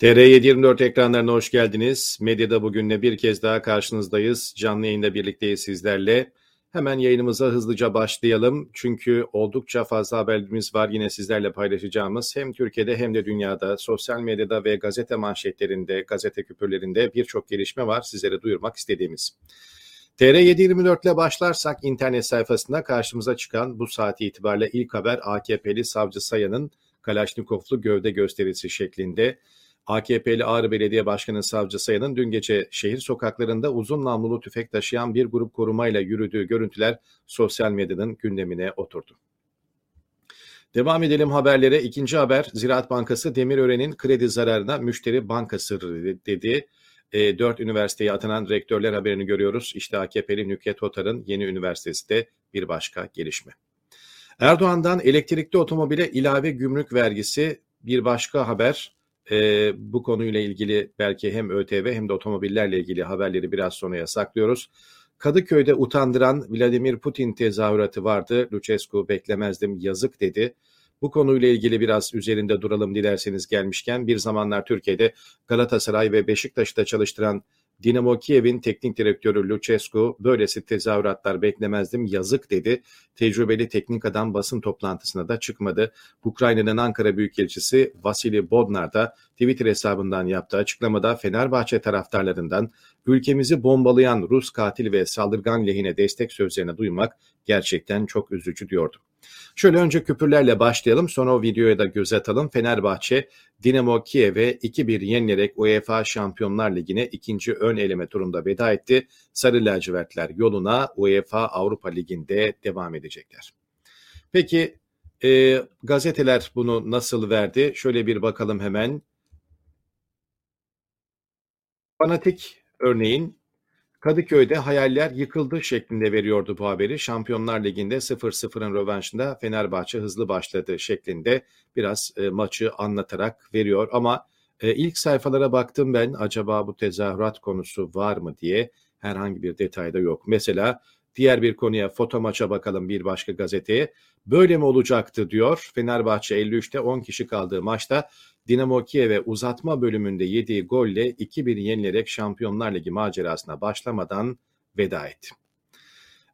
TR724 ekranlarına hoş geldiniz. Medyada bugünle bir kez daha karşınızdayız. Canlı yayında birlikteyiz sizlerle. Hemen yayınımıza hızlıca başlayalım. Çünkü oldukça fazla haberimiz var yine sizlerle paylaşacağımız. Hem Türkiye'de hem de dünyada, sosyal medyada ve gazete manşetlerinde, gazete küpürlerinde birçok gelişme var sizlere duyurmak istediğimiz. TR724 ile başlarsak internet sayfasında karşımıza çıkan bu saat itibariyle ilk haber AKP'li Savcı Sayan'ın Kalaşnikovlu gövde gösterisi şeklinde AKP'li Ağrı Belediye Başkanı Savcı Sayan'ın dün gece şehir sokaklarında uzun namlulu tüfek taşıyan bir grup korumayla yürüdüğü görüntüler sosyal medyanın gündemine oturdu. Devam edelim haberlere. İkinci haber Ziraat Bankası Demirören'in kredi zararına müşteri bankası dedi. E, 4 üniversiteye atanan rektörler haberini görüyoruz. İşte AKP'li Nükhet Otar'ın yeni üniversitesi de bir başka gelişme. Erdoğan'dan elektrikli otomobile ilave gümrük vergisi bir başka haber e, bu konuyla ilgili belki hem ÖTV hem de otomobillerle ilgili haberleri biraz sonra saklıyoruz. Kadıköy'de utandıran Vladimir Putin tezahüratı vardı. Lucescu beklemezdim yazık dedi. Bu konuyla ilgili biraz üzerinde duralım dilerseniz gelmişken bir zamanlar Türkiye'de Galatasaray ve Beşiktaş'ta çalıştıran Dinamo Kiev'in teknik direktörü Lucescu böylesi tezahüratlar beklemezdim yazık dedi. Tecrübeli teknik adam basın toplantısına da çıkmadı. Ukrayna'nın Ankara Büyükelçisi Vasili Bodnar da Twitter hesabından yaptığı açıklamada Fenerbahçe taraftarlarından ülkemizi bombalayan Rus katil ve saldırgan lehine destek sözlerini duymak gerçekten çok üzücü diyordu. Şöyle önce küpürlerle başlayalım sonra o videoya da göz atalım. Fenerbahçe Dinamo Kiev'e 2-1 yenilerek UEFA Şampiyonlar Ligi'ne ikinci ön eleme turunda veda etti. Sarı lacivertler yoluna UEFA Avrupa Ligi'nde devam edecekler. Peki e, gazeteler bunu nasıl verdi? Şöyle bir bakalım hemen. Fanatik örneğin Kadıköy'de hayaller yıkıldı şeklinde veriyordu bu haberi. Şampiyonlar Ligi'nde 0-0'ın rövanşında Fenerbahçe hızlı başladı şeklinde biraz e, maçı anlatarak veriyor. Ama e, ilk sayfalara baktım ben acaba bu tezahürat konusu var mı diye herhangi bir detayda yok. Mesela diğer bir konuya foto maça bakalım bir başka gazeteye. Böyle mi olacaktı diyor. Fenerbahçe 53'te 10 kişi kaldığı maçta Dinamo Kiev'e uzatma bölümünde yediği golle 2-1 yenilerek Şampiyonlar Ligi macerasına başlamadan veda etti.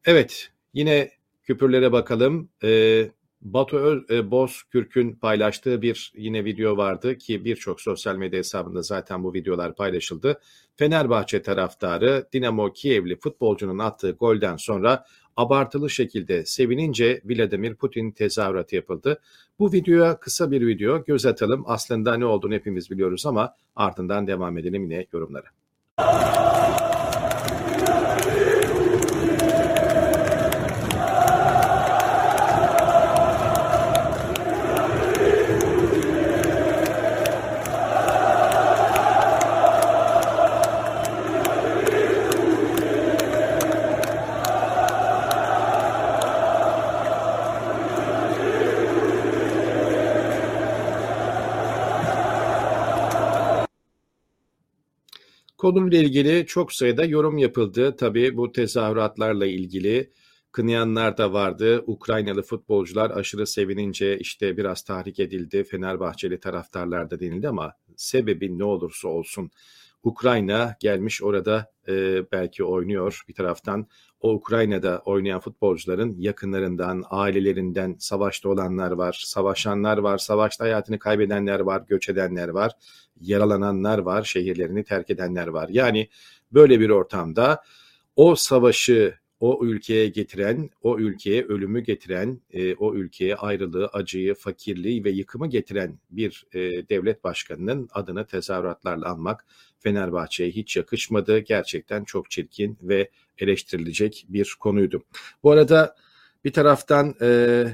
Evet yine küpürlere bakalım. Ee, Batu Öz, e, Bozkürk'ün paylaştığı bir yine video vardı ki birçok sosyal medya hesabında zaten bu videolar paylaşıldı. Fenerbahçe taraftarı Dinamo Kievli futbolcunun attığı golden sonra abartılı şekilde sevinince Vladimir Putin tezahüratı yapıldı. Bu videoya kısa bir video göz atalım. Aslında ne olduğunu hepimiz biliyoruz ama ardından devam edelim yine yorumlara. Konuyla ilgili çok sayıda yorum yapıldı. Tabii bu tezahüratlarla ilgili kınayanlar da vardı. Ukraynalı futbolcular aşırı sevinince işte biraz tahrik edildi. Fenerbahçeli taraftarlar da denildi ama sebebi ne olursa olsun Ukrayna gelmiş orada e, belki oynuyor bir taraftan. O Ukrayna'da oynayan futbolcuların yakınlarından, ailelerinden savaşta olanlar var, savaşanlar var, savaşta hayatını kaybedenler var, göç edenler var, yaralananlar var, şehirlerini terk edenler var. Yani böyle bir ortamda o savaşı o ülkeye getiren, o ülkeye ölümü getiren, e, o ülkeye ayrılığı, acıyı, fakirliği ve yıkımı getiren bir e, devlet başkanının adını tezahüratlarla anmak Fenerbahçe'ye hiç yakışmadı. Gerçekten çok çirkin ve eleştirilecek bir konuydu. Bu arada bir taraftan e,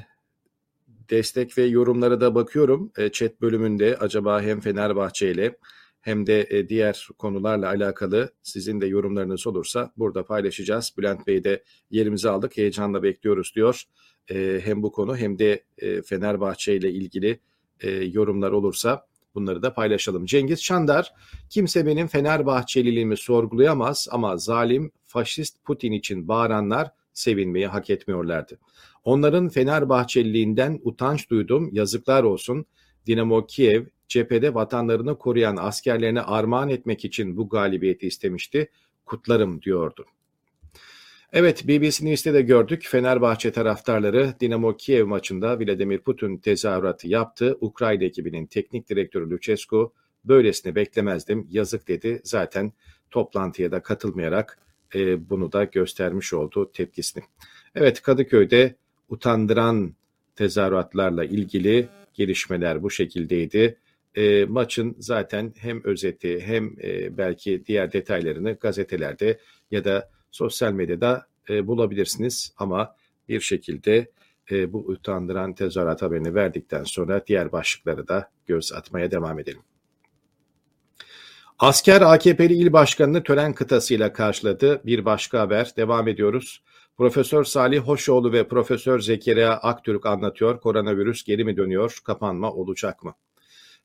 destek ve yorumlara da bakıyorum. E, chat bölümünde acaba hem Fenerbahçe ile hem de e, diğer konularla alakalı sizin de yorumlarınız olursa burada paylaşacağız. Bülent Bey de yerimizi aldık, heyecanla bekliyoruz diyor. E, hem bu konu hem de e, Fenerbahçe ile ilgili yorumlar olursa bunları da paylaşalım. Cengiz Çandar, kimse benim Fenerbahçeliliğimi sorgulayamaz ama zalim, faşist Putin için bağıranlar sevinmeyi hak etmiyorlardı. Onların Fenerbahçeliliğinden utanç duydum, yazıklar olsun. Dinamo Kiev cephede vatanlarını koruyan askerlerine armağan etmek için bu galibiyeti istemişti. Kutlarım diyordu. Evet BBC News'te de gördük. Fenerbahçe taraftarları Dinamo Kiev maçında Vladimir Putin tezahüratı yaptı. Ukrayna ekibinin teknik direktörü Lucescu böylesini beklemezdim yazık dedi. Zaten toplantıya da katılmayarak e, bunu da göstermiş oldu tepkisini. Evet Kadıköy'de utandıran tezahüratlarla ilgili gelişmeler bu şekildeydi. E, maçın zaten hem özeti hem e, belki diğer detaylarını gazetelerde ya da sosyal medyada e, bulabilirsiniz. Ama bir şekilde e, bu utandıran tezahürat haberini verdikten sonra diğer başlıkları da göz atmaya devam edelim. Asker AKP'li il başkanını tören kıtasıyla karşıladı. Bir başka haber. Devam ediyoruz. Profesör Salih Hoşoğlu ve Profesör Zekeriya Aktürk anlatıyor. Koronavirüs geri mi dönüyor? Kapanma olacak mı?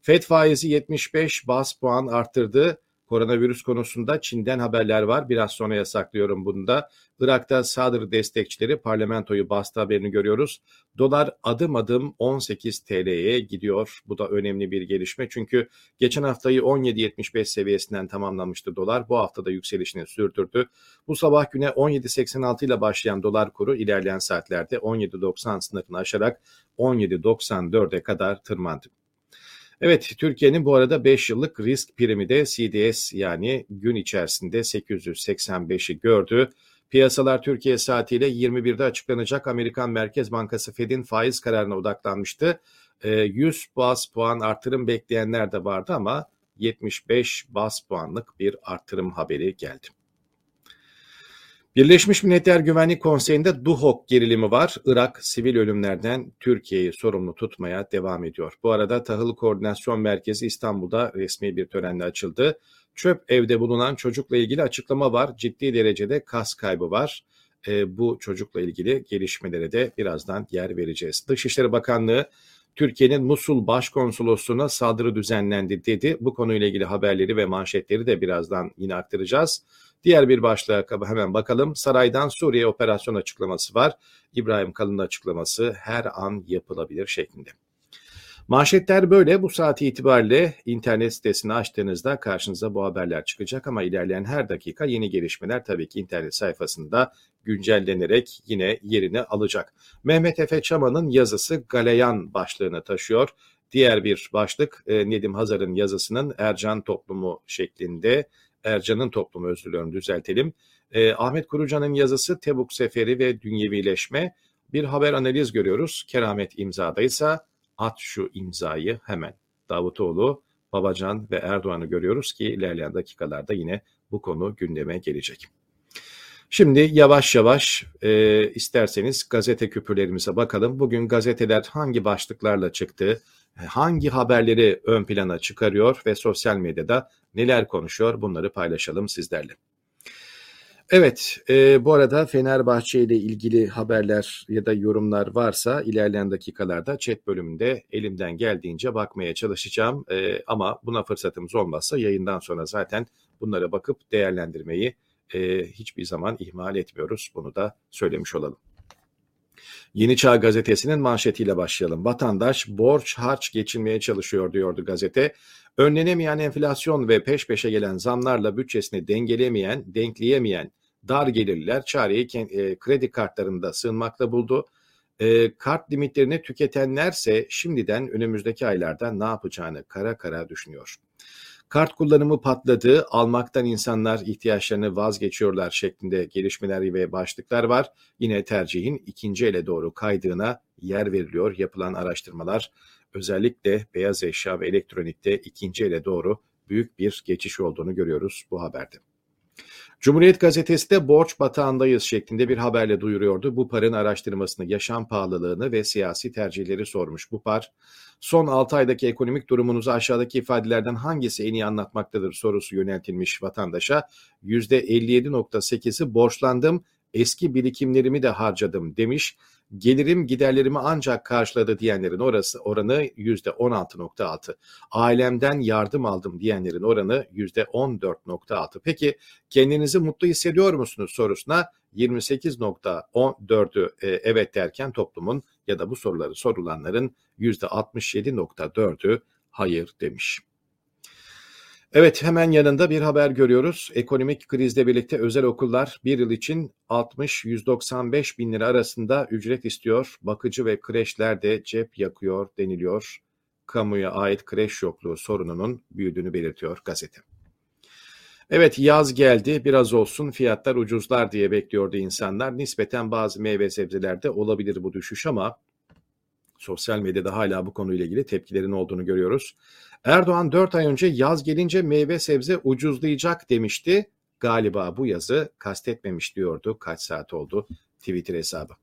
FED faizi 75 bas puan arttırdı. Koronavirüs konusunda Çin'den haberler var. Biraz sonra yasaklıyorum bunu da. Irak'ta Sadr destekçileri parlamentoyu bastı haberini görüyoruz. Dolar adım adım 18 TL'ye gidiyor. Bu da önemli bir gelişme. Çünkü geçen haftayı 17.75 seviyesinden tamamlamıştı dolar. Bu hafta da yükselişini sürdürdü. Bu sabah güne 17.86 ile başlayan dolar kuru ilerleyen saatlerde 17.90 sınırını aşarak 17.94'e kadar tırmandı. Evet, Türkiye'nin bu arada 5 yıllık risk primi de CDS yani gün içerisinde 885'i gördü. Piyasalar Türkiye saatiyle 21'de açıklanacak Amerikan Merkez Bankası Fed'in faiz kararına odaklanmıştı. 100 ee, bas puan artırım bekleyenler de vardı ama 75 bas puanlık bir artırım haberi geldi. Birleşmiş Milletler Güvenlik Konseyi'nde DUHOK gerilimi var. Irak sivil ölümlerden Türkiye'yi sorumlu tutmaya devam ediyor. Bu arada Tahıl Koordinasyon Merkezi İstanbul'da resmi bir törenle açıldı. Çöp evde bulunan çocukla ilgili açıklama var. Ciddi derecede kas kaybı var. E, bu çocukla ilgili gelişmelere de birazdan yer vereceğiz. Dışişleri Bakanlığı Türkiye'nin Musul Başkonsolosluğu'na saldırı düzenlendi dedi. Bu konuyla ilgili haberleri ve manşetleri de birazdan yine aktaracağız. Diğer bir başlığa hemen bakalım. Saraydan Suriye operasyon açıklaması var. İbrahim Kalın'ın açıklaması her an yapılabilir şeklinde. Manşetler böyle. Bu saat itibariyle internet sitesini açtığınızda karşınıza bu haberler çıkacak ama ilerleyen her dakika yeni gelişmeler tabii ki internet sayfasında güncellenerek yine yerini alacak. Mehmet Efe Çaman'ın yazısı Galeyan başlığını taşıyor. Diğer bir başlık e, Nedim Hazar'ın yazısının Ercan Toplumu şeklinde Ercan'ın toplumu özür düzeltelim. E, Ahmet Kurucan'ın yazısı Tebuk Seferi ve Dünyevileşme. Bir haber analiz görüyoruz. Keramet imzadaysa at şu imzayı hemen. Davutoğlu, Babacan ve Erdoğan'ı görüyoruz ki ilerleyen dakikalarda yine bu konu gündeme gelecek. Şimdi yavaş yavaş e, isterseniz gazete küpürlerimize bakalım. Bugün gazeteler hangi başlıklarla çıktı, hangi haberleri ön plana çıkarıyor ve sosyal medyada neler konuşuyor bunları paylaşalım sizlerle. Evet, e, bu arada Fenerbahçe ile ilgili haberler ya da yorumlar varsa ilerleyen dakikalarda chat bölümünde elimden geldiğince bakmaya çalışacağım. E, ama buna fırsatımız olmazsa yayından sonra zaten bunlara bakıp değerlendirmeyi e, hiçbir zaman ihmal etmiyoruz. Bunu da söylemiş olalım. Yeni Çağ gazetesinin manşetiyle başlayalım. Vatandaş borç harç geçinmeye çalışıyor diyordu gazete. Önlenemeyen enflasyon ve peş peşe gelen zamlarla bütçesini dengelemeyen, denkleyemeyen dar gelirler çareyi e, kredi kartlarında sığınmakta buldu. E, kart limitlerini tüketenlerse şimdiden önümüzdeki aylarda ne yapacağını kara kara düşünüyor. Kart kullanımı patladı, almaktan insanlar ihtiyaçlarını vazgeçiyorlar şeklinde gelişmeler ve başlıklar var. Yine tercihin ikinci ele doğru kaydığına yer veriliyor yapılan araştırmalar. Özellikle beyaz eşya ve elektronikte ikinci ele doğru büyük bir geçiş olduğunu görüyoruz bu haberde. Cumhuriyet Gazetesi de borç batağındayız şeklinde bir haberle duyuruyordu. Bu parın araştırmasını, yaşam pahalılığını ve siyasi tercihleri sormuş. Bu par, son 6 aydaki ekonomik durumunuzu aşağıdaki ifadelerden hangisi en iyi anlatmaktadır sorusu yöneltilmiş vatandaşa. %57.8'i borçlandım, eski birikimlerimi de harcadım demiş. Gelirim giderlerimi ancak karşıladı diyenlerin orası oranı %16.6. Ailemden yardım aldım diyenlerin oranı %14.6. Peki kendinizi mutlu hissediyor musunuz sorusuna 28.14'ü e, evet derken toplumun ya da bu soruları sorulanların %67.4'ü hayır demiş. Evet hemen yanında bir haber görüyoruz. Ekonomik krizle birlikte özel okullar bir yıl için 60-195 bin lira arasında ücret istiyor. Bakıcı ve kreşler de cep yakıyor deniliyor. Kamuya ait kreş yokluğu sorununun büyüdüğünü belirtiyor gazete. Evet yaz geldi biraz olsun fiyatlar ucuzlar diye bekliyordu insanlar. Nispeten bazı meyve sebzelerde olabilir bu düşüş ama sosyal medyada hala bu konuyla ilgili tepkilerin olduğunu görüyoruz. Erdoğan 4 ay önce yaz gelince meyve sebze ucuzlayacak demişti. Galiba bu yazı kastetmemiş diyordu. Kaç saat oldu Twitter hesabı.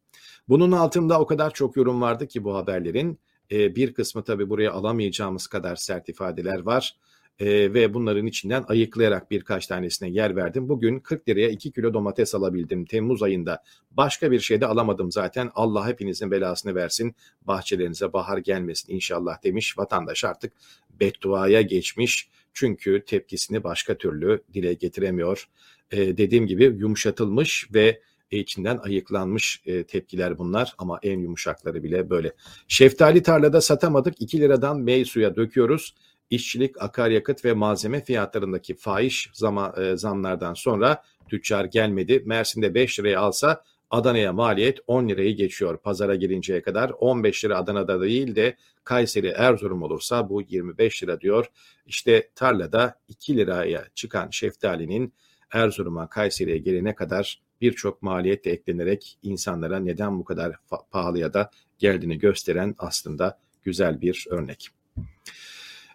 Bunun altında o kadar çok yorum vardı ki bu haberlerin. Bir kısmı tabii buraya alamayacağımız kadar sert ifadeler var e, ve bunların içinden ayıklayarak birkaç tanesine yer verdim. Bugün 40 liraya 2 kilo domates alabildim Temmuz ayında. Başka bir şey de alamadım zaten. Allah hepinizin belasını versin. Bahçelerinize bahar gelmesin inşallah demiş. Vatandaş artık bedduaya geçmiş. Çünkü tepkisini başka türlü dile getiremiyor. E, dediğim gibi yumuşatılmış ve içinden ayıklanmış e, tepkiler bunlar ama en yumuşakları bile böyle. Şeftali tarlada satamadık 2 liradan mey suya döküyoruz işçilik, akaryakıt ve malzeme fiyatlarındaki fahiş zama, e, zamlardan sonra tüccar gelmedi. Mersin'de 5 liraya alsa Adana'ya maliyet 10 lirayı geçiyor. Pazara gelinceye kadar 15 lira Adana'da değil de Kayseri, Erzurum olursa bu 25 lira diyor. İşte tarlada 2 liraya çıkan şeftalinin Erzurum'a, Kayseri'ye gelene kadar birçok maliyet de eklenerek insanlara neden bu kadar pahalıya da geldiğini gösteren aslında güzel bir örnek.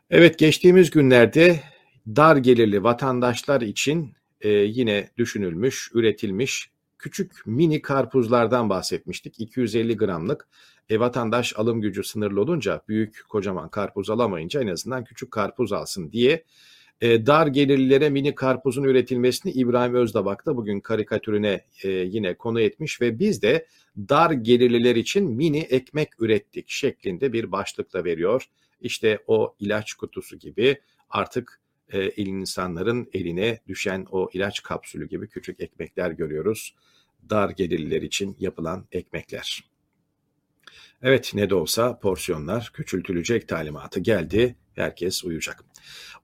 Evet geçtiğimiz günlerde dar gelirli vatandaşlar için e, yine düşünülmüş, üretilmiş küçük mini karpuzlardan bahsetmiştik. 250 gramlık e, vatandaş alım gücü sınırlı olunca büyük kocaman karpuz alamayınca en azından küçük karpuz alsın diye e, dar gelirlilere mini karpuzun üretilmesini İbrahim Özdabak da bugün karikatürüne e, yine konu etmiş ve biz de dar gelirliler için mini ekmek ürettik şeklinde bir başlıkla veriyor. İşte o ilaç kutusu gibi artık e, insanların eline düşen o ilaç kapsülü gibi küçük ekmekler görüyoruz. Dar gelirliler için yapılan ekmekler. Evet ne de olsa porsiyonlar küçültülecek talimatı geldi. Herkes uyacak.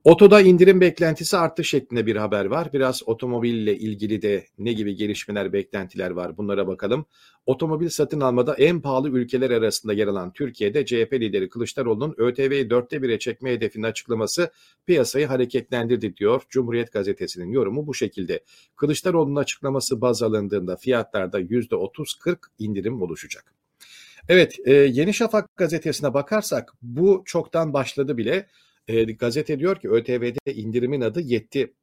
Otoda indirim beklentisi arttı şeklinde bir haber var. Biraz otomobille ilgili de ne gibi gelişmeler, beklentiler var bunlara bakalım. Otomobil satın almada en pahalı ülkeler arasında yer alan Türkiye'de CHP lideri Kılıçdaroğlu'nun ÖTV'yi dörtte bire çekme hedefinin açıklaması piyasayı hareketlendirdi diyor. Cumhuriyet gazetesinin yorumu bu şekilde. Kılıçdaroğlu'nun açıklaması baz alındığında fiyatlarda %30-40 indirim oluşacak. Evet, e, Yeni Şafak gazetesine bakarsak bu çoktan başladı bile. E, gazete diyor ki ÖTV'de indirimin adı yetti.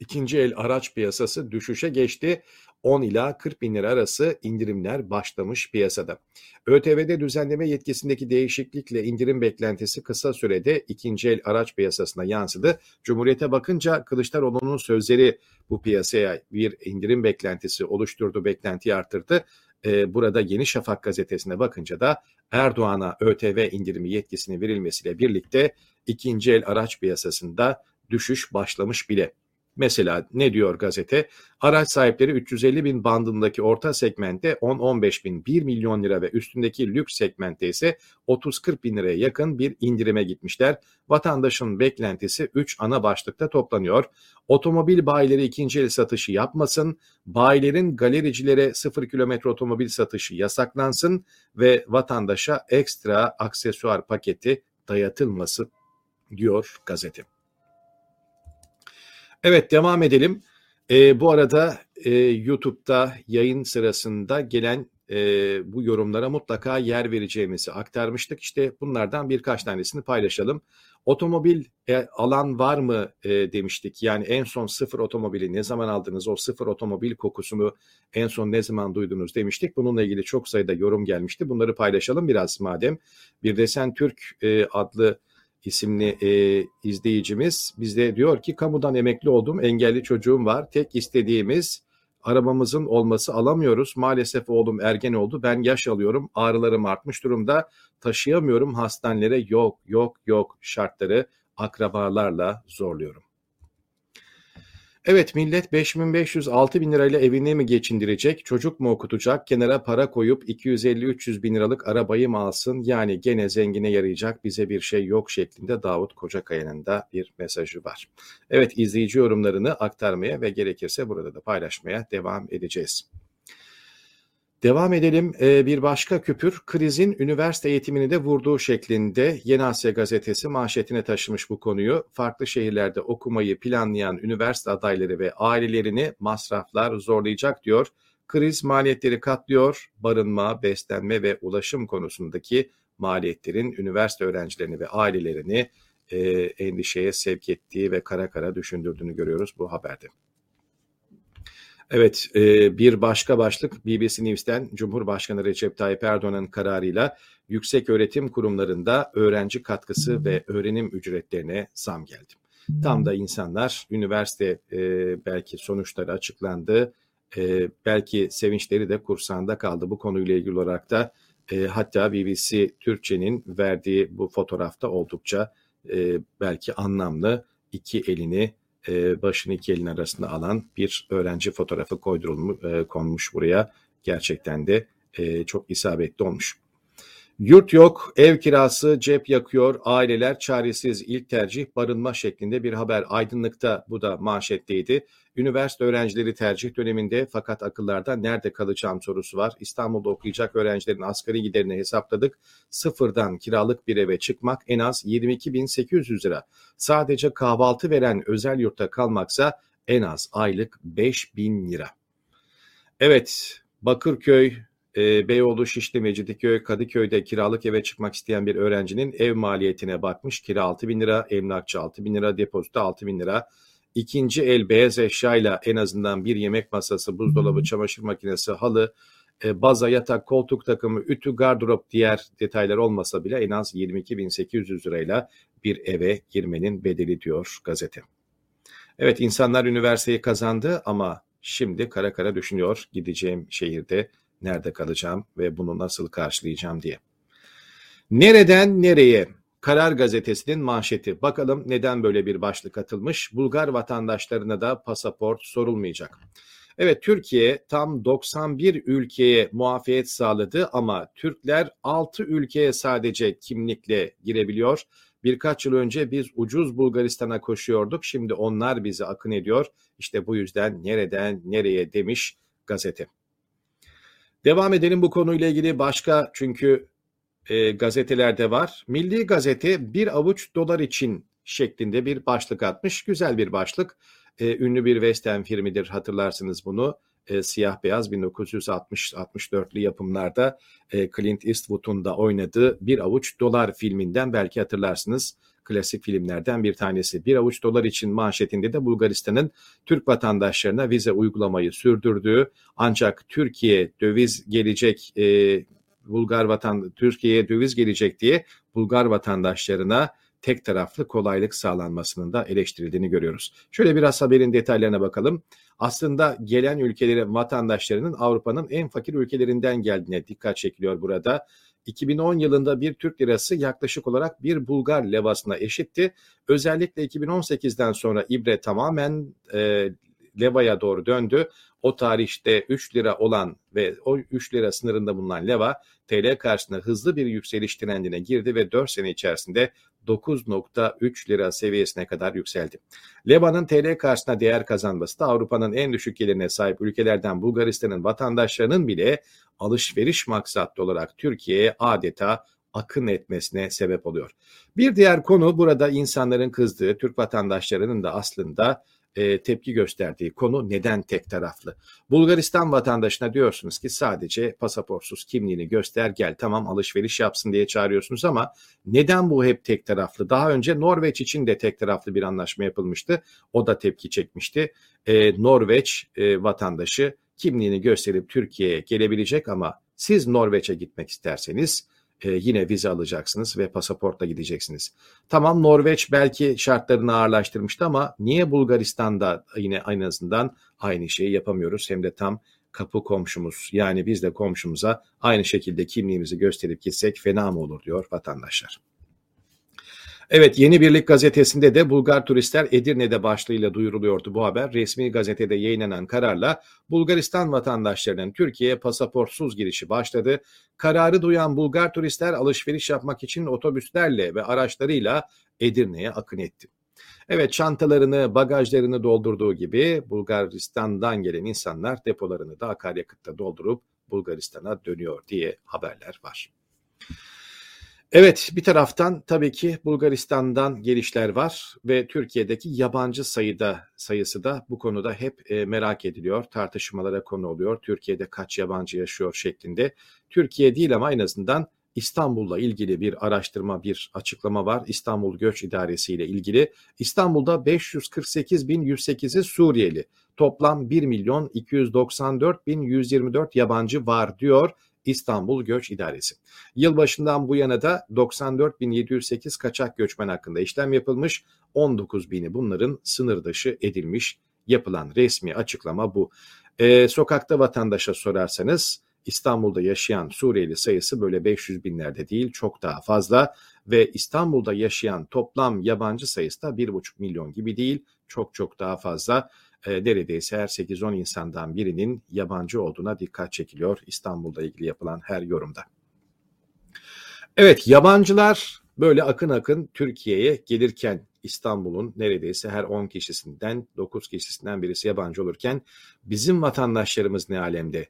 İkinci el araç piyasası düşüşe geçti. 10 ila 40 bin lira arası indirimler başlamış piyasada. ÖTV'de düzenleme yetkisindeki değişiklikle indirim beklentisi kısa sürede ikinci el araç piyasasına yansıdı. Cumhuriyete bakınca Kılıçdaroğlu'nun sözleri bu piyasaya bir indirim beklentisi oluşturdu, beklentiyi arttırdı. Ee, burada Yeni Şafak gazetesine bakınca da Erdoğan'a ÖTV indirimi yetkisini verilmesiyle birlikte ikinci el araç piyasasında düşüş başlamış bile. Mesela ne diyor gazete? Araç sahipleri 350 bin bandındaki orta segmentte 10-15 bin 1 milyon lira ve üstündeki lüks segmentte ise 30-40 bin liraya yakın bir indirime gitmişler. Vatandaşın beklentisi 3 ana başlıkta toplanıyor. Otomobil bayileri ikinci el satışı yapmasın, bayilerin galericilere 0 kilometre otomobil satışı yasaklansın ve vatandaşa ekstra aksesuar paketi dayatılması diyor gazete. Evet devam edelim. E, bu arada e, YouTube'da yayın sırasında gelen e, bu yorumlara mutlaka yer vereceğimizi aktarmıştık. İşte bunlardan birkaç tanesini paylaşalım. Otomobil e, alan var mı e, demiştik. Yani en son sıfır otomobili ne zaman aldınız? O sıfır otomobil kokusunu en son ne zaman duydunuz demiştik. Bununla ilgili çok sayıda yorum gelmişti. Bunları paylaşalım biraz madem. Bir de sen Türk e, adlı isimli e, izleyicimiz bizde diyor ki kamudan emekli oldum engelli çocuğum var. Tek istediğimiz arabamızın olması. Alamıyoruz. Maalesef oğlum ergen oldu. Ben yaş alıyorum. Ağrılarım artmış durumda. Taşıyamıyorum. Hastanelere yok yok yok. şartları akrabalarla zorluyorum. Evet millet 5500-6000 lirayla evini mi geçindirecek, çocuk mu okutacak, kenara para koyup 250-300 bin liralık arabayı mı alsın? Yani gene zengine yarayacak bize bir şey yok şeklinde Davut Kocakaya'nın da bir mesajı var. Evet izleyici yorumlarını aktarmaya ve gerekirse burada da paylaşmaya devam edeceğiz. Devam edelim. Ee, bir başka küpür krizin üniversite eğitimini de vurduğu şeklinde Yeni Asya gazetesi manşetine taşımış bu konuyu. Farklı şehirlerde okumayı planlayan üniversite adayları ve ailelerini masraflar zorlayacak diyor. Kriz maliyetleri katlıyor. Barınma, beslenme ve ulaşım konusundaki maliyetlerin üniversite öğrencilerini ve ailelerini e, endişeye sevk ettiği ve kara kara düşündürdüğünü görüyoruz bu haberde. Evet, e, bir başka başlık BBC News'ten Cumhurbaşkanı Recep Tayyip Erdoğan'ın kararıyla yüksek öğretim kurumlarında öğrenci katkısı ve öğrenim ücretlerine zam geldi. Tam da insanlar üniversite e, belki sonuçları açıklandı, e, belki sevinçleri de kursağında kaldı. Bu konuyla ilgili olarak da hatta BBC Türkçe'nin verdiği bu fotoğrafta oldukça belki anlamlı iki elini e, başını iki elin arasında alan bir öğrenci fotoğrafı koydurulmuş, e, konmuş buraya. Gerçekten de e, çok isabetli olmuş. Yurt yok, ev kirası cep yakıyor, aileler çaresiz ilk tercih barınma şeklinde bir haber. Aydınlıkta bu da manşetteydi. Üniversite öğrencileri tercih döneminde fakat akıllarda nerede kalacağım sorusu var. İstanbul'da okuyacak öğrencilerin asgari giderini hesapladık. Sıfırdan kiralık bir eve çıkmak en az 22.800 lira. Sadece kahvaltı veren özel yurtta kalmaksa en az aylık 5.000 lira. Evet, Bakırköy, e, Beyoğlu, Şişli, Mecidiköy, Kadıköy'de kiralık eve çıkmak isteyen bir öğrencinin ev maliyetine bakmış. Kira 6 bin lira, emlakçı 6 bin lira, depozito 6 bin lira. İkinci el beyaz eşyayla en azından bir yemek masası, buzdolabı, çamaşır makinesi, halı, e, baza, yatak, koltuk takımı, ütü, gardırop diğer detaylar olmasa bile en az 22.800 lirayla bir eve girmenin bedeli diyor gazete. Evet insanlar üniversiteyi kazandı ama şimdi kara kara düşünüyor gideceğim şehirde nerede kalacağım ve bunu nasıl karşılayacağım diye. Nereden nereye? Karar Gazetesi'nin manşeti. Bakalım neden böyle bir başlık atılmış? Bulgar vatandaşlarına da pasaport sorulmayacak. Evet Türkiye tam 91 ülkeye muafiyet sağladı ama Türkler 6 ülkeye sadece kimlikle girebiliyor. Birkaç yıl önce biz ucuz Bulgaristan'a koşuyorduk. Şimdi onlar bizi akın ediyor. İşte bu yüzden nereden nereye demiş gazete. Devam edelim bu konuyla ilgili başka çünkü e, gazetelerde var. Milli Gazete bir avuç dolar için şeklinde bir başlık atmış. Güzel bir başlık. E, ünlü bir western filmidir hatırlarsınız bunu. E, siyah beyaz 1960-64'lü yapımlarda e, Clint Eastwood'un da oynadığı Bir Avuç Dolar filminden belki hatırlarsınız klasik filmlerden bir tanesi. Bir avuç dolar için manşetinde de Bulgaristan'ın Türk vatandaşlarına vize uygulamayı sürdürdüğü ancak Türkiye döviz gelecek e, Bulgar vatan Türkiye'ye döviz gelecek diye Bulgar vatandaşlarına tek taraflı kolaylık sağlanmasının da eleştirildiğini görüyoruz. Şöyle biraz haberin detaylarına bakalım. Aslında gelen ülkelerin vatandaşlarının Avrupa'nın en fakir ülkelerinden geldiğine dikkat çekiliyor burada. 2010 yılında bir Türk lirası yaklaşık olarak bir Bulgar levasına eşitti. Özellikle 2018'den sonra ibre tamamen e, levaya doğru döndü. O tarihte 3 lira olan ve o 3 lira sınırında bulunan leva TL karşısında hızlı bir yükseliş trendine girdi ve 4 sene içerisinde 9.3 lira seviyesine kadar yükseldi. Leva'nın TL karşısında değer kazanması da Avrupa'nın en düşük gelirine sahip ülkelerden Bulgaristan'ın vatandaşlarının bile alışveriş maksatlı olarak Türkiye'ye adeta akın etmesine sebep oluyor. Bir diğer konu burada insanların kızdığı Türk vatandaşlarının da aslında e, tepki gösterdiği konu neden tek taraflı? Bulgaristan vatandaşına diyorsunuz ki sadece pasaportsuz kimliğini göster gel tamam alışveriş yapsın diye çağırıyorsunuz ama neden bu hep tek taraflı? Daha önce Norveç için de tek taraflı bir anlaşma yapılmıştı. O da tepki çekmişti. E, Norveç e, vatandaşı kimliğini gösterip Türkiye'ye gelebilecek ama siz Norveç'e gitmek isterseniz e, yine vize alacaksınız ve pasaportla gideceksiniz. Tamam Norveç belki şartlarını ağırlaştırmıştı ama niye Bulgaristan'da yine en azından aynı şeyi yapamıyoruz hem de tam kapı komşumuz yani biz de komşumuza aynı şekilde kimliğimizi gösterip gitsek fena mı olur diyor vatandaşlar. Evet, Yeni Birlik gazetesinde de Bulgar turistler Edirne'de başlığıyla duyuruluyordu bu haber. Resmi gazetede yayınlanan kararla Bulgaristan vatandaşlarının Türkiye'ye pasaportsuz girişi başladı. Kararı duyan Bulgar turistler alışveriş yapmak için otobüslerle ve araçlarıyla Edirne'ye akın etti. Evet çantalarını, bagajlarını doldurduğu gibi Bulgaristan'dan gelen insanlar depolarını da akaryakıtta doldurup Bulgaristan'a dönüyor diye haberler var. Evet bir taraftan tabii ki Bulgaristan'dan gelişler var ve Türkiye'deki yabancı sayıda sayısı da bu konuda hep e, merak ediliyor. Tartışmalara konu oluyor. Türkiye'de kaç yabancı yaşıyor şeklinde. Türkiye değil ama en azından İstanbul'la ilgili bir araştırma, bir açıklama var. İstanbul Göç İdaresi ile ilgili. İstanbul'da 548.108'i Suriyeli. Toplam 1 milyon 294.124 yabancı var diyor İstanbul Göç İdaresi. Yılbaşından bu yana da 94.708 kaçak göçmen hakkında işlem yapılmış, 19.000'i bunların sınır dışı edilmiş. Yapılan resmi açıklama bu. Ee, sokakta vatandaşa sorarsanız İstanbul'da yaşayan Suriyeli sayısı böyle 500 binlerde değil çok daha fazla ve İstanbul'da yaşayan toplam yabancı sayısı da 1,5 milyon gibi değil çok çok daha fazla. E, neredeyse her 8-10 insandan birinin yabancı olduğuna dikkat çekiliyor İstanbul'da ilgili yapılan her yorumda. Evet yabancılar böyle akın akın Türkiye'ye gelirken İstanbul'un neredeyse her 10 kişisinden 9 kişisinden birisi yabancı olurken bizim vatandaşlarımız ne alemde?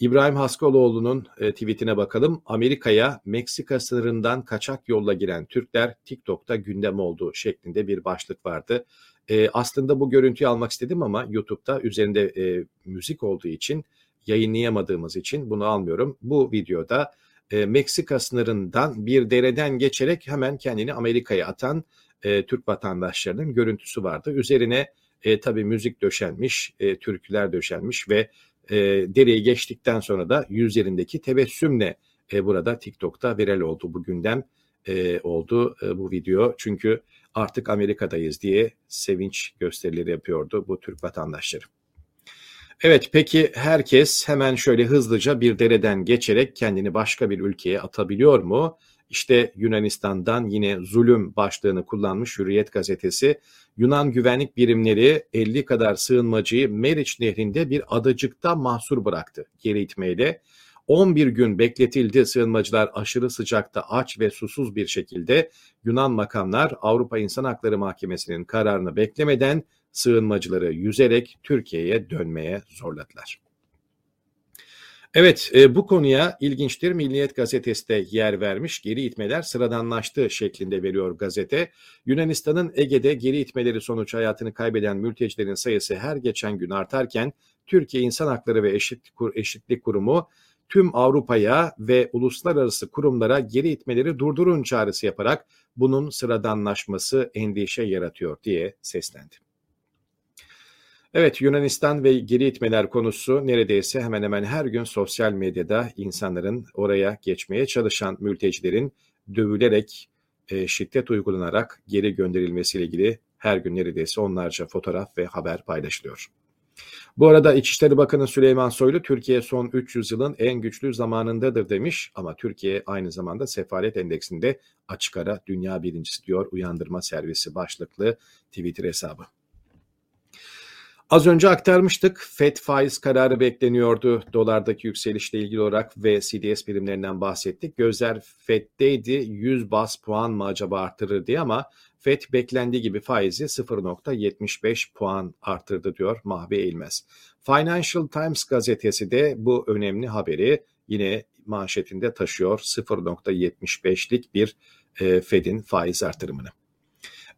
İbrahim Haskaloğlu'nun e, tweetine bakalım. Amerika'ya Meksika sınırından kaçak yolla giren Türkler TikTok'ta gündem oldu şeklinde bir başlık vardı. E, aslında bu görüntüyü almak istedim ama YouTube'da üzerinde e, müzik olduğu için yayınlayamadığımız için bunu almıyorum. Bu videoda e, Meksika sınırından bir dereden geçerek hemen kendini Amerika'ya atan e, Türk vatandaşlarının görüntüsü vardı. Üzerine e, tabii müzik döşenmiş, e, türküler döşenmiş ve e, dereyi geçtikten sonra da yüzlerindeki tebessümle e, burada TikTok'ta viral oldu bu gündem e, oldu e, bu video. Çünkü artık Amerika'dayız diye sevinç gösterileri yapıyordu bu Türk vatandaşları. Evet peki herkes hemen şöyle hızlıca bir dereden geçerek kendini başka bir ülkeye atabiliyor mu? İşte Yunanistan'dan yine zulüm başlığını kullanmış Hürriyet gazetesi Yunan güvenlik birimleri 50 kadar sığınmacıyı Meriç nehrinde bir adacıkta mahsur bıraktı geri itmeyle. 11 gün bekletildi sığınmacılar aşırı sıcakta aç ve susuz bir şekilde Yunan makamlar Avrupa İnsan Hakları Mahkemesi'nin kararını beklemeden sığınmacıları yüzerek Türkiye'ye dönmeye zorladılar. Evet e, bu konuya ilginçtir Milliyet gazetesi de yer vermiş. Geri itmeler sıradanlaştı şeklinde veriyor gazete. Yunanistan'ın Ege'de geri itmeleri sonuç hayatını kaybeden mültecilerin sayısı her geçen gün artarken Türkiye İnsan Hakları ve Eşitlik Kurumu tüm Avrupa'ya ve uluslararası kurumlara geri itmeleri durdurun çağrısı yaparak bunun sıradanlaşması endişe yaratıyor diye seslendi. Evet Yunanistan ve geri itmeler konusu neredeyse hemen hemen her gün sosyal medyada insanların oraya geçmeye çalışan mültecilerin dövülerek, e, şiddet uygulanarak geri gönderilmesiyle ilgili her gün neredeyse onlarca fotoğraf ve haber paylaşılıyor. Bu arada İçişleri Bakanı Süleyman Soylu Türkiye son 300 yılın en güçlü zamanındadır demiş ama Türkiye aynı zamanda sefalet endeksinde açık ara dünya birincisi diyor uyandırma servisi başlıklı Twitter hesabı. Az önce aktarmıştık. FED faiz kararı bekleniyordu dolardaki yükselişle ilgili olarak ve CDS birimlerinden bahsettik. Gözler FED'deydi 100 bas puan mı acaba artırır diye ama FED beklendiği gibi faizi 0.75 puan arttırdı diyor Mahve Eğilmez. Financial Times gazetesi de bu önemli haberi yine manşetinde taşıyor 0.75'lik bir e, Fed'in faiz artırımını.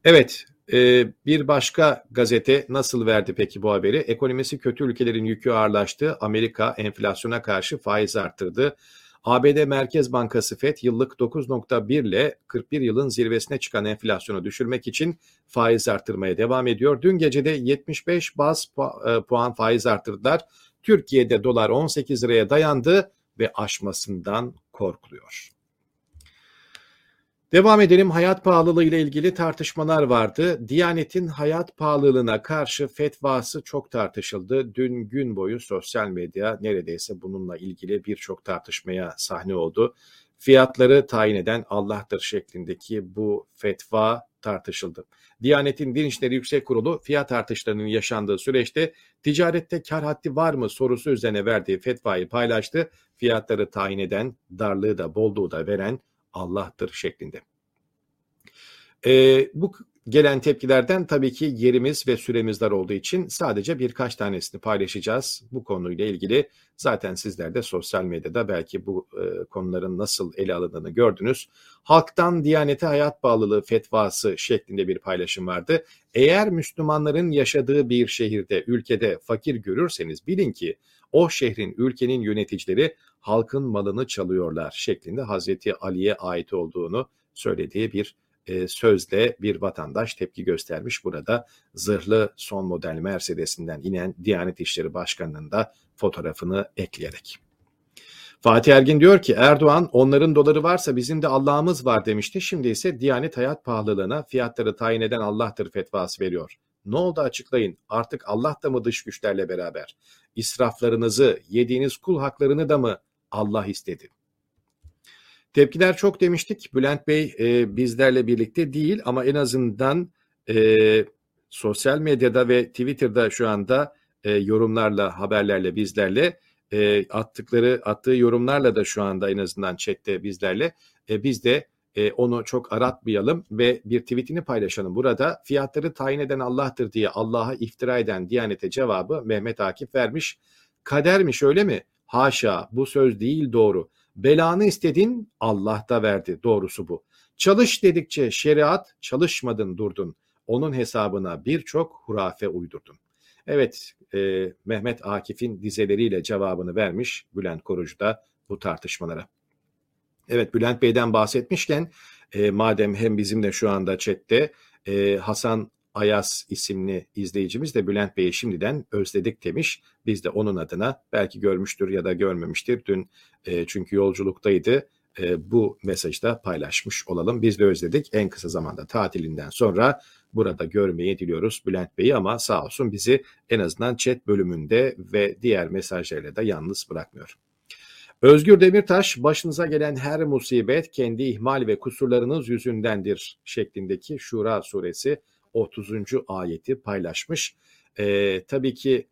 Evet ee, bir başka gazete nasıl verdi peki bu haberi? Ekonomisi kötü ülkelerin yükü ağırlaştı. Amerika enflasyona karşı faiz arttırdı. ABD Merkez Bankası FED yıllık 9.1 ile 41 yılın zirvesine çıkan enflasyonu düşürmek için faiz arttırmaya devam ediyor. Dün gecede 75 baz e, puan faiz arttırdılar. Türkiye'de dolar 18 liraya dayandı ve aşmasından korkuluyor. Devam edelim. Hayat pahalılığı ile ilgili tartışmalar vardı. Diyanet'in hayat pahalılığına karşı fetvası çok tartışıldı. Dün gün boyu sosyal medya neredeyse bununla ilgili birçok tartışmaya sahne oldu. fiyatları tayin eden Allah'tır şeklindeki bu fetva tartışıldı. Diyanet'in Din İşleri Yüksek Kurulu fiyat artışlarının yaşandığı süreçte ticarette kar haddi var mı sorusu üzerine verdiği fetvayı paylaştı. Fiyatları tayin eden, darlığı da bolluğu da veren Allah'tır şeklinde. Ee, bu gelen tepkilerden tabii ki yerimiz ve süremiz dar olduğu için sadece birkaç tanesini paylaşacağız. Bu konuyla ilgili zaten sizler de sosyal medyada belki bu e, konuların nasıl ele alındığını gördünüz. Halktan Diyanete Hayat Bağlılığı fetvası şeklinde bir paylaşım vardı. Eğer Müslümanların yaşadığı bir şehirde, ülkede fakir görürseniz bilin ki o şehrin, ülkenin yöneticileri halkın malını çalıyorlar şeklinde Hazreti Ali'ye ait olduğunu söylediği bir e, sözle bir vatandaş tepki göstermiş. Burada zırhlı son model Mercedes'inden inen Diyanet İşleri Başkanı'nın da fotoğrafını ekleyerek. Fatih Ergin diyor ki Erdoğan onların doları varsa bizim de Allah'ımız var demişti. Şimdi ise Diyanet hayat pahalılığına fiyatları tayin eden Allah'tır fetvası veriyor. Ne oldu açıklayın. Artık Allah da mı dış güçlerle beraber? İsraflarınızı, yediğiniz kul haklarını da mı Allah istedi? Tepkiler çok demiştik. Bülent Bey e, bizlerle birlikte değil ama en azından e, sosyal medyada ve Twitter'da şu anda e, yorumlarla, haberlerle bizlerle e, attıkları attığı yorumlarla da şu anda en azından chatte bizlerle e, biz de e, onu çok aratmayalım ve bir tweetini paylaşalım. Burada fiyatları tayin eden Allah'tır diye Allah'a iftira eden Diyanet'e cevabı Mehmet Akif vermiş. Kadermiş öyle mi? Haşa bu söz değil doğru. Belanı istedin Allah da verdi doğrusu bu. Çalış dedikçe şeriat çalışmadın durdun. Onun hesabına birçok hurafe uydurdun. Evet e, Mehmet Akif'in dizeleriyle cevabını vermiş Bülent Korucu da bu tartışmalara. Evet Bülent Bey'den bahsetmişken e, madem hem bizimle şu anda chatte e, Hasan Ayas isimli izleyicimiz de Bülent Bey'i şimdiden özledik demiş. Biz de onun adına belki görmüştür ya da görmemiştir. Dün e, çünkü yolculuktaydı. E, bu mesajı da paylaşmış olalım. Biz de özledik. En kısa zamanda tatilinden sonra burada görmeyi diliyoruz Bülent Bey'i ama sağ olsun bizi en azından chat bölümünde ve diğer mesajlarıyla da yalnız bırakmıyor. Özgür Demirtaş başınıza gelen her musibet kendi ihmal ve kusurlarınız yüzündendir şeklindeki Şura suresi 30. ayeti paylaşmış. E, tabii ki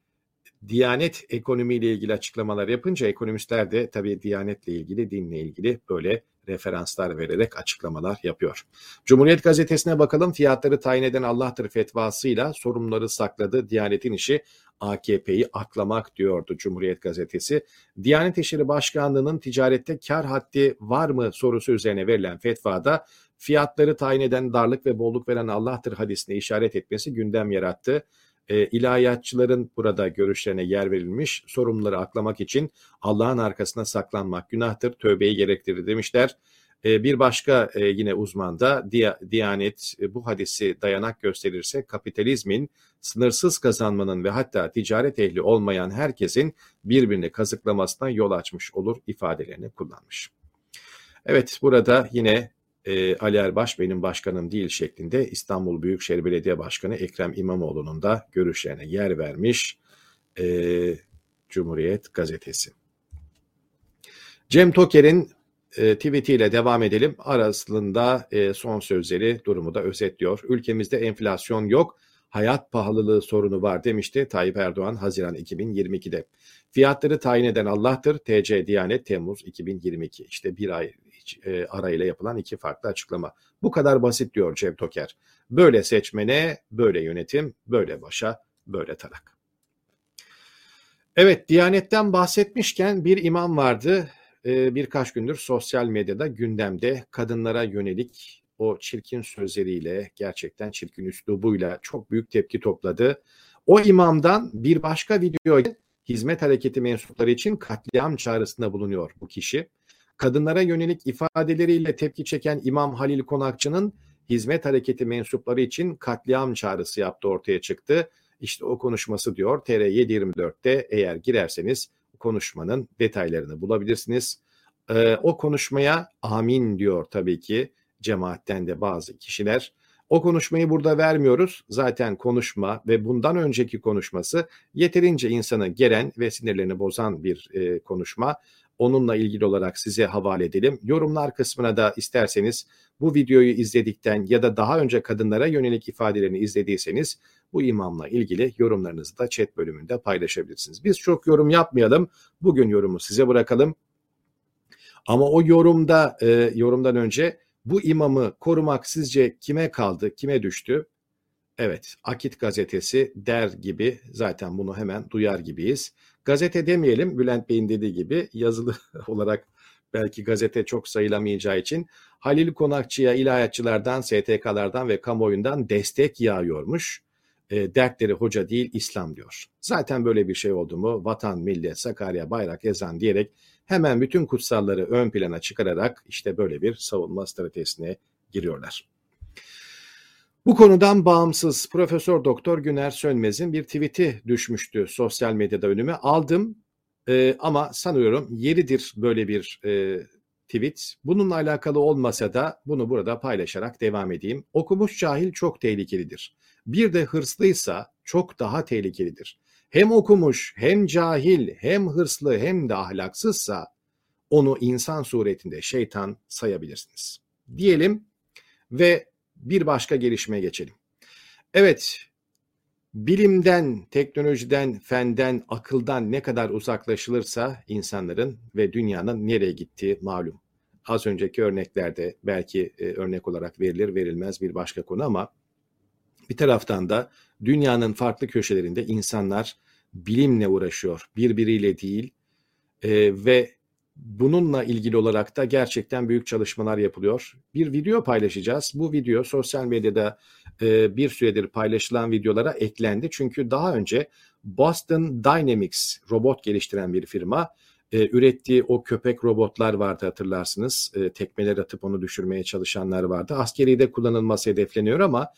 Diyanet ekonomiyle ilgili açıklamalar yapınca ekonomistler de tabii Diyanetle ilgili, dinle ilgili böyle referanslar vererek açıklamalar yapıyor. Cumhuriyet gazetesine bakalım fiyatları tayin eden Allah'tır fetvasıyla sorumluları sakladı. Diyanetin işi AKP'yi aklamak diyordu Cumhuriyet gazetesi. Diyanet İşleri Başkanlığı'nın ticarette kar haddi var mı sorusu üzerine verilen fetvada fiyatları tayin eden darlık ve bolluk veren Allah'tır hadisine işaret etmesi gündem yarattı. E, ilahiyatçıların burada görüşlerine yer verilmiş, sorumluları aklamak için Allah'ın arkasına saklanmak günahtır, tövbeyi gerektirir demişler. E, bir başka e, yine uzman da Diyanet e, bu hadisi dayanak gösterirse kapitalizmin sınırsız kazanmanın ve hatta ticaret ehli olmayan herkesin birbirini kazıklamasına yol açmış olur ifadelerini kullanmış. Evet burada yine e, Ali Erbaş benim başkanım değil şeklinde İstanbul Büyükşehir Belediye Başkanı Ekrem İmamoğlu'nun da görüşlerine yer vermiş e, Cumhuriyet Gazetesi. Cem Toker'in e, tweetiyle devam edelim. Arasında e, son sözleri durumu da özetliyor. Ülkemizde enflasyon yok, hayat pahalılığı sorunu var demişti Tayyip Erdoğan Haziran 2022'de. Fiyatları tayin eden Allah'tır. TC Diyanet Temmuz 2022. İşte bir ay e, arayla yapılan iki farklı açıklama. Bu kadar basit diyor Cem Toker. Böyle seçmene, böyle yönetim, böyle başa, böyle tarak. Evet, Diyanet'ten bahsetmişken bir imam vardı. E, birkaç gündür sosyal medyada gündemde kadınlara yönelik o çirkin sözleriyle, gerçekten çirkin üslubuyla çok büyük tepki topladı. O imamdan bir başka video hizmet hareketi mensupları için katliam çağrısında bulunuyor bu kişi kadınlara yönelik ifadeleriyle tepki çeken İmam Halil Konakçı'nın hizmet hareketi mensupları için katliam çağrısı yaptı ortaya çıktı. İşte o konuşması diyor TR724'te eğer girerseniz konuşmanın detaylarını bulabilirsiniz. Ee, o konuşmaya amin diyor tabii ki cemaatten de bazı kişiler. O konuşmayı burada vermiyoruz. Zaten konuşma ve bundan önceki konuşması yeterince insanı gelen ve sinirlerini bozan bir e, konuşma onunla ilgili olarak size havale edelim. Yorumlar kısmına da isterseniz bu videoyu izledikten ya da daha önce kadınlara yönelik ifadelerini izlediyseniz bu imamla ilgili yorumlarınızı da chat bölümünde paylaşabilirsiniz. Biz çok yorum yapmayalım. Bugün yorumu size bırakalım. Ama o yorumda e, yorumdan önce bu imamı korumak sizce kime kaldı, kime düştü? Evet, Akit gazetesi der gibi zaten bunu hemen duyar gibiyiz. Gazete demeyelim, Bülent Bey'in dediği gibi yazılı olarak belki gazete çok sayılamayacağı için Halil Konakçı'ya ilahiyatçılardan, STK'lardan ve kamuoyundan destek yağıyormuş. E, dertleri hoca değil İslam diyor. Zaten böyle bir şey oldu mu vatan, millet, Sakarya, bayrak, ezan diyerek hemen bütün kutsalları ön plana çıkararak işte böyle bir savunma stratejisine giriyorlar. Bu konudan bağımsız Profesör Doktor Güner Sönmez'in bir tweet'i düşmüştü sosyal medyada önüme. Aldım e, ama sanıyorum yeridir böyle bir e, tweet. Bununla alakalı olmasa da bunu burada paylaşarak devam edeyim. Okumuş cahil çok tehlikelidir. Bir de hırslıysa çok daha tehlikelidir. Hem okumuş, hem cahil, hem hırslı, hem de ahlaksızsa onu insan suretinde şeytan sayabilirsiniz. Diyelim ve bir başka gelişmeye geçelim. Evet, bilimden, teknolojiden, fenden, akıldan ne kadar uzaklaşılırsa insanların ve dünyanın nereye gittiği malum. Az önceki örneklerde belki e, örnek olarak verilir verilmez bir başka konu ama bir taraftan da dünyanın farklı köşelerinde insanlar bilimle uğraşıyor, birbiriyle değil e, ve bununla ilgili olarak da gerçekten büyük çalışmalar yapılıyor. Bir video paylaşacağız. Bu video sosyal medyada e, bir süredir paylaşılan videolara eklendi. Çünkü daha önce Boston Dynamics robot geliştiren bir firma e, ürettiği o köpek robotlar vardı hatırlarsınız. E, tekmeler atıp onu düşürmeye çalışanlar vardı. Askeri de kullanılması hedefleniyor ama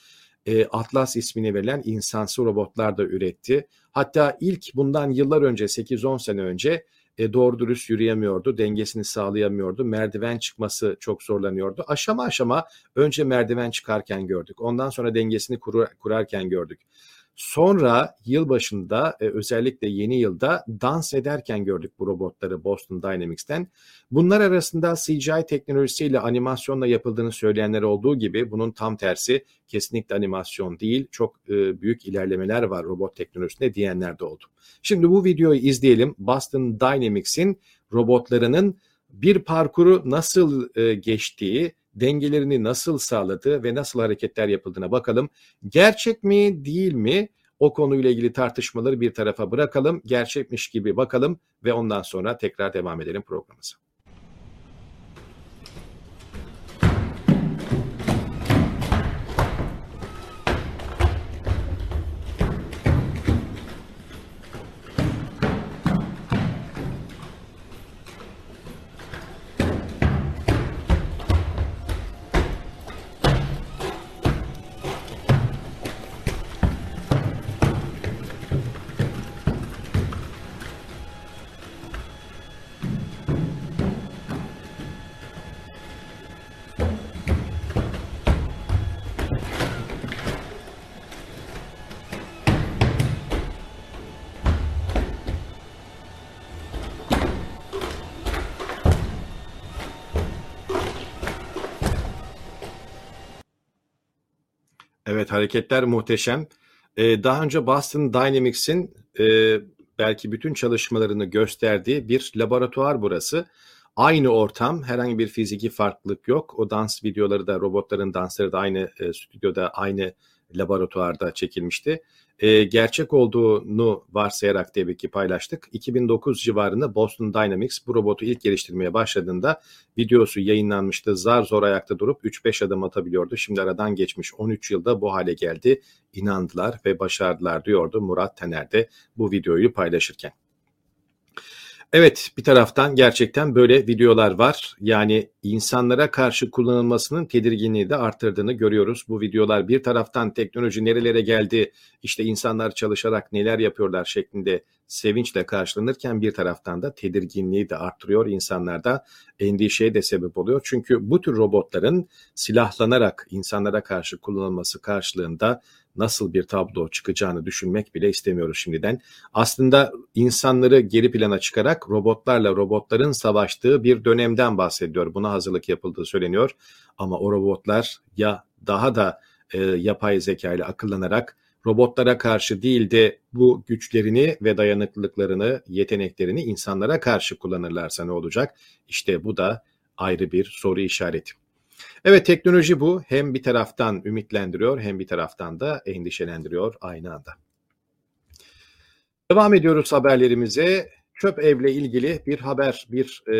e, Atlas ismini verilen insansı robotlar da üretti. Hatta ilk bundan yıllar önce 8-10 sene önce e, doğru dürüst yürüyemiyordu, dengesini sağlayamıyordu, merdiven çıkması çok zorlanıyordu. Aşama aşama önce merdiven çıkarken gördük, ondan sonra dengesini kur, kurarken gördük. Sonra yıl başında e, özellikle yeni yılda dans ederken gördük bu robotları Boston Dynamics'ten. Bunlar arasında CGI teknolojisiyle animasyonla yapıldığını söyleyenler olduğu gibi bunun tam tersi kesinlikle animasyon değil. Çok e, büyük ilerlemeler var robot teknolojisinde diyenler de oldu. Şimdi bu videoyu izleyelim. Boston Dynamics'in robotlarının bir parkuru nasıl e, geçtiği, dengelerini nasıl sağladığı ve nasıl hareketler yapıldığına bakalım. Gerçek mi değil mi? O konuyla ilgili tartışmaları bir tarafa bırakalım. Gerçekmiş gibi bakalım ve ondan sonra tekrar devam edelim programımıza. Evet hareketler muhteşem. Ee, daha önce Boston Dynamics'in e, belki bütün çalışmalarını gösterdiği bir laboratuvar burası. Aynı ortam, herhangi bir fiziki farklılık yok. O dans videoları da, robotların dansları da aynı e, stüdyoda, aynı laboratuvarda çekilmişti e, gerçek olduğunu varsayarak tabii ki paylaştık. 2009 civarında Boston Dynamics bu robotu ilk geliştirmeye başladığında videosu yayınlanmıştı. Zar zor ayakta durup 3-5 adım atabiliyordu. Şimdi aradan geçmiş 13 yılda bu hale geldi. İnandılar ve başardılar diyordu Murat Tener de bu videoyu paylaşırken. Evet bir taraftan gerçekten böyle videolar var. Yani insanlara karşı kullanılmasının tedirginliği de arttırdığını görüyoruz. Bu videolar bir taraftan teknoloji nerelere geldi, işte insanlar çalışarak neler yapıyorlar şeklinde sevinçle karşılanırken bir taraftan da tedirginliği de arttırıyor. insanlarda endişeye de sebep oluyor. Çünkü bu tür robotların silahlanarak insanlara karşı kullanılması karşılığında nasıl bir tablo çıkacağını düşünmek bile istemiyoruz şimdiden. Aslında insanları geri plana çıkarak robotlarla robotların savaştığı bir dönemden bahsediyor. Buna hazırlık yapıldığı söyleniyor. Ama o robotlar ya daha da e, yapay zeka ile akıllanarak robotlara karşı değil de bu güçlerini ve dayanıklılıklarını, yeteneklerini insanlara karşı kullanırlarsa ne olacak? İşte bu da ayrı bir soru işareti. Evet teknoloji bu. Hem bir taraftan ümitlendiriyor hem bir taraftan da endişelendiriyor aynı anda. Devam ediyoruz haberlerimize. Çöp evle ilgili bir haber, bir e,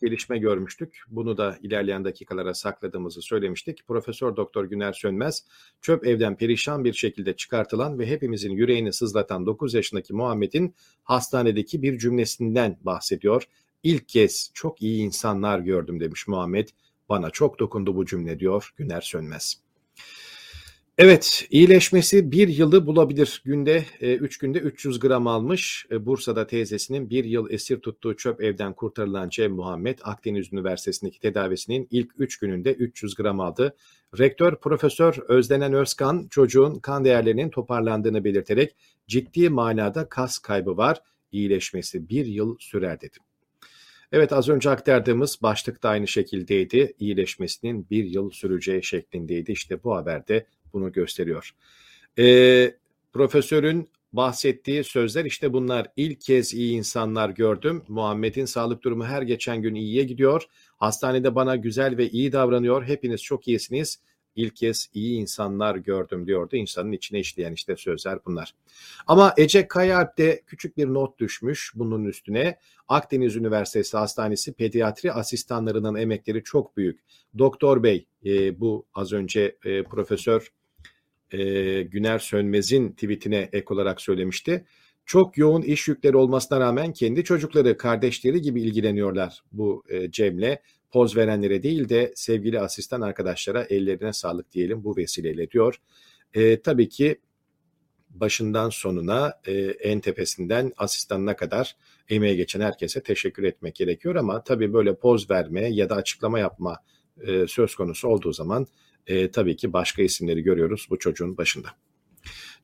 gelişme görmüştük. Bunu da ilerleyen dakikalara sakladığımızı söylemiştik. Profesör Doktor Güner Sönmez, çöp evden perişan bir şekilde çıkartılan ve hepimizin yüreğini sızlatan 9 yaşındaki Muhammed'in hastanedeki bir cümlesinden bahsediyor. İlk kez çok iyi insanlar gördüm demiş Muhammed. Bana çok dokundu bu cümle diyor Güner Sönmez. Evet, iyileşmesi bir yılı bulabilir. Günde, e, üç günde 300 gram almış. E, Bursa'da teyzesinin bir yıl esir tuttuğu çöp evden kurtarılan Cem Muhammed, Akdeniz Üniversitesi'ndeki tedavisinin ilk üç gününde 300 gram aldı. Rektör Profesör Özdenen Özkan, çocuğun kan değerlerinin toparlandığını belirterek ciddi manada kas kaybı var, iyileşmesi bir yıl sürer dedi. Evet az önce aktardığımız başlık da aynı şekildeydi. İyileşmesinin bir yıl süreceği şeklindeydi. İşte bu haberde bunu gösteriyor. E, profesörün bahsettiği sözler işte bunlar. İlk kez iyi insanlar gördüm. Muhammed'in sağlık durumu her geçen gün iyiye gidiyor. Hastanede bana güzel ve iyi davranıyor. Hepiniz çok iyisiniz. İlk kez iyi insanlar gördüm diyordu. İnsanın içine işleyen işte sözler bunlar. Ama Ece Kayalp de küçük bir not düşmüş bunun üstüne. Akdeniz Üniversitesi Hastanesi pediatri asistanlarının emekleri çok büyük. Doktor Bey e, bu az önce e, Profesör e, Güner Sönmez'in tweetine ek olarak söylemişti. Çok yoğun iş yükleri olmasına rağmen kendi çocukları, kardeşleri gibi ilgileniyorlar bu e, Cem'le. Poz verenlere değil de sevgili asistan arkadaşlara ellerine sağlık diyelim bu vesileyle diyor. E, tabii ki başından sonuna e, en tepesinden asistanına kadar emeğe geçen herkese teşekkür etmek gerekiyor ama tabii böyle poz verme ya da açıklama yapma e, söz konusu olduğu zaman e, tabii ki başka isimleri görüyoruz bu çocuğun başında.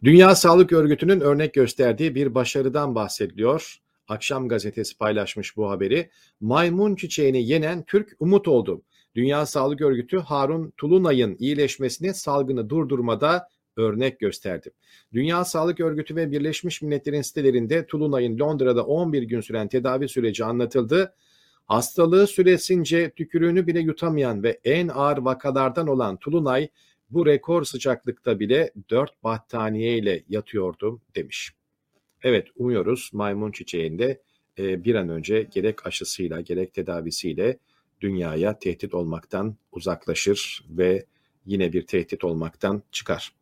Dünya Sağlık Örgütü'nün örnek gösterdiği bir başarıdan bahsediliyor. Akşam gazetesi paylaşmış bu haberi. Maymun çiçeğini yenen Türk umut oldu. Dünya Sağlık Örgütü Harun Tulunay'ın iyileşmesini salgını durdurmada örnek gösterdi. Dünya Sağlık Örgütü ve Birleşmiş Milletler'in sitelerinde Tulunay'ın Londra'da 11 gün süren tedavi süreci anlatıldı. Hastalığı süresince tükürüğünü bile yutamayan ve en ağır vakalardan olan Tulunay bu rekor sıcaklıkta bile 4 battaniye ile yatıyordu demiş. Evet umuyoruz maymun çiçeğinde e, bir an önce gerek aşısıyla gerek tedavisiyle dünyaya tehdit olmaktan uzaklaşır ve yine bir tehdit olmaktan çıkar.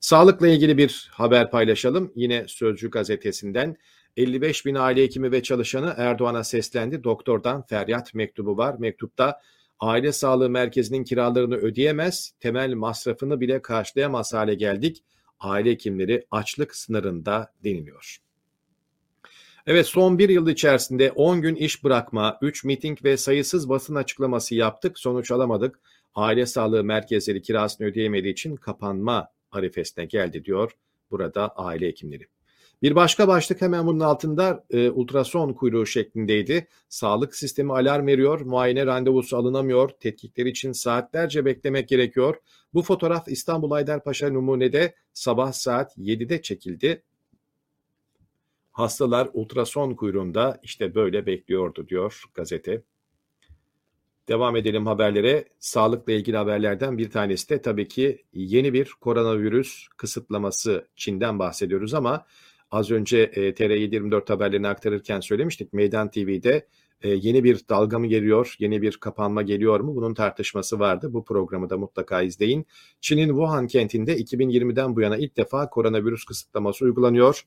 Sağlıkla ilgili bir haber paylaşalım. Yine Sözcü gazetesinden 55 bin aile hekimi ve çalışanı Erdoğan'a seslendi. Doktordan feryat mektubu var. Mektupta aile sağlığı merkezinin kiralarını ödeyemez, temel masrafını bile karşılayamaz hale geldik. Aile hekimleri açlık sınırında deniliyor. Evet son bir yıl içerisinde 10 gün iş bırakma, 3 miting ve sayısız basın açıklaması yaptık. Sonuç alamadık. Aile sağlığı merkezleri kirasını ödeyemediği için kapanma arifesine geldi diyor burada aile hekimleri. Bir başka başlık hemen bunun altında e, ultrason kuyruğu şeklindeydi. Sağlık sistemi alarm veriyor, muayene randevusu alınamıyor, tetkikler için saatlerce beklemek gerekiyor. Bu fotoğraf İstanbul Haydarpaşa Numune'de sabah saat 7'de çekildi. Hastalar ultrason kuyruğunda işte böyle bekliyordu diyor gazete. Devam edelim haberlere. Sağlıkla ilgili haberlerden bir tanesi de tabii ki yeni bir koronavirüs kısıtlaması Çin'den bahsediyoruz ama az önce e, TR724 haberlerini aktarırken söylemiştik. Meydan TV'de e, yeni bir dalga mı geliyor, yeni bir kapanma geliyor mu? Bunun tartışması vardı. Bu programı da mutlaka izleyin. Çin'in Wuhan kentinde 2020'den bu yana ilk defa koronavirüs kısıtlaması uygulanıyor.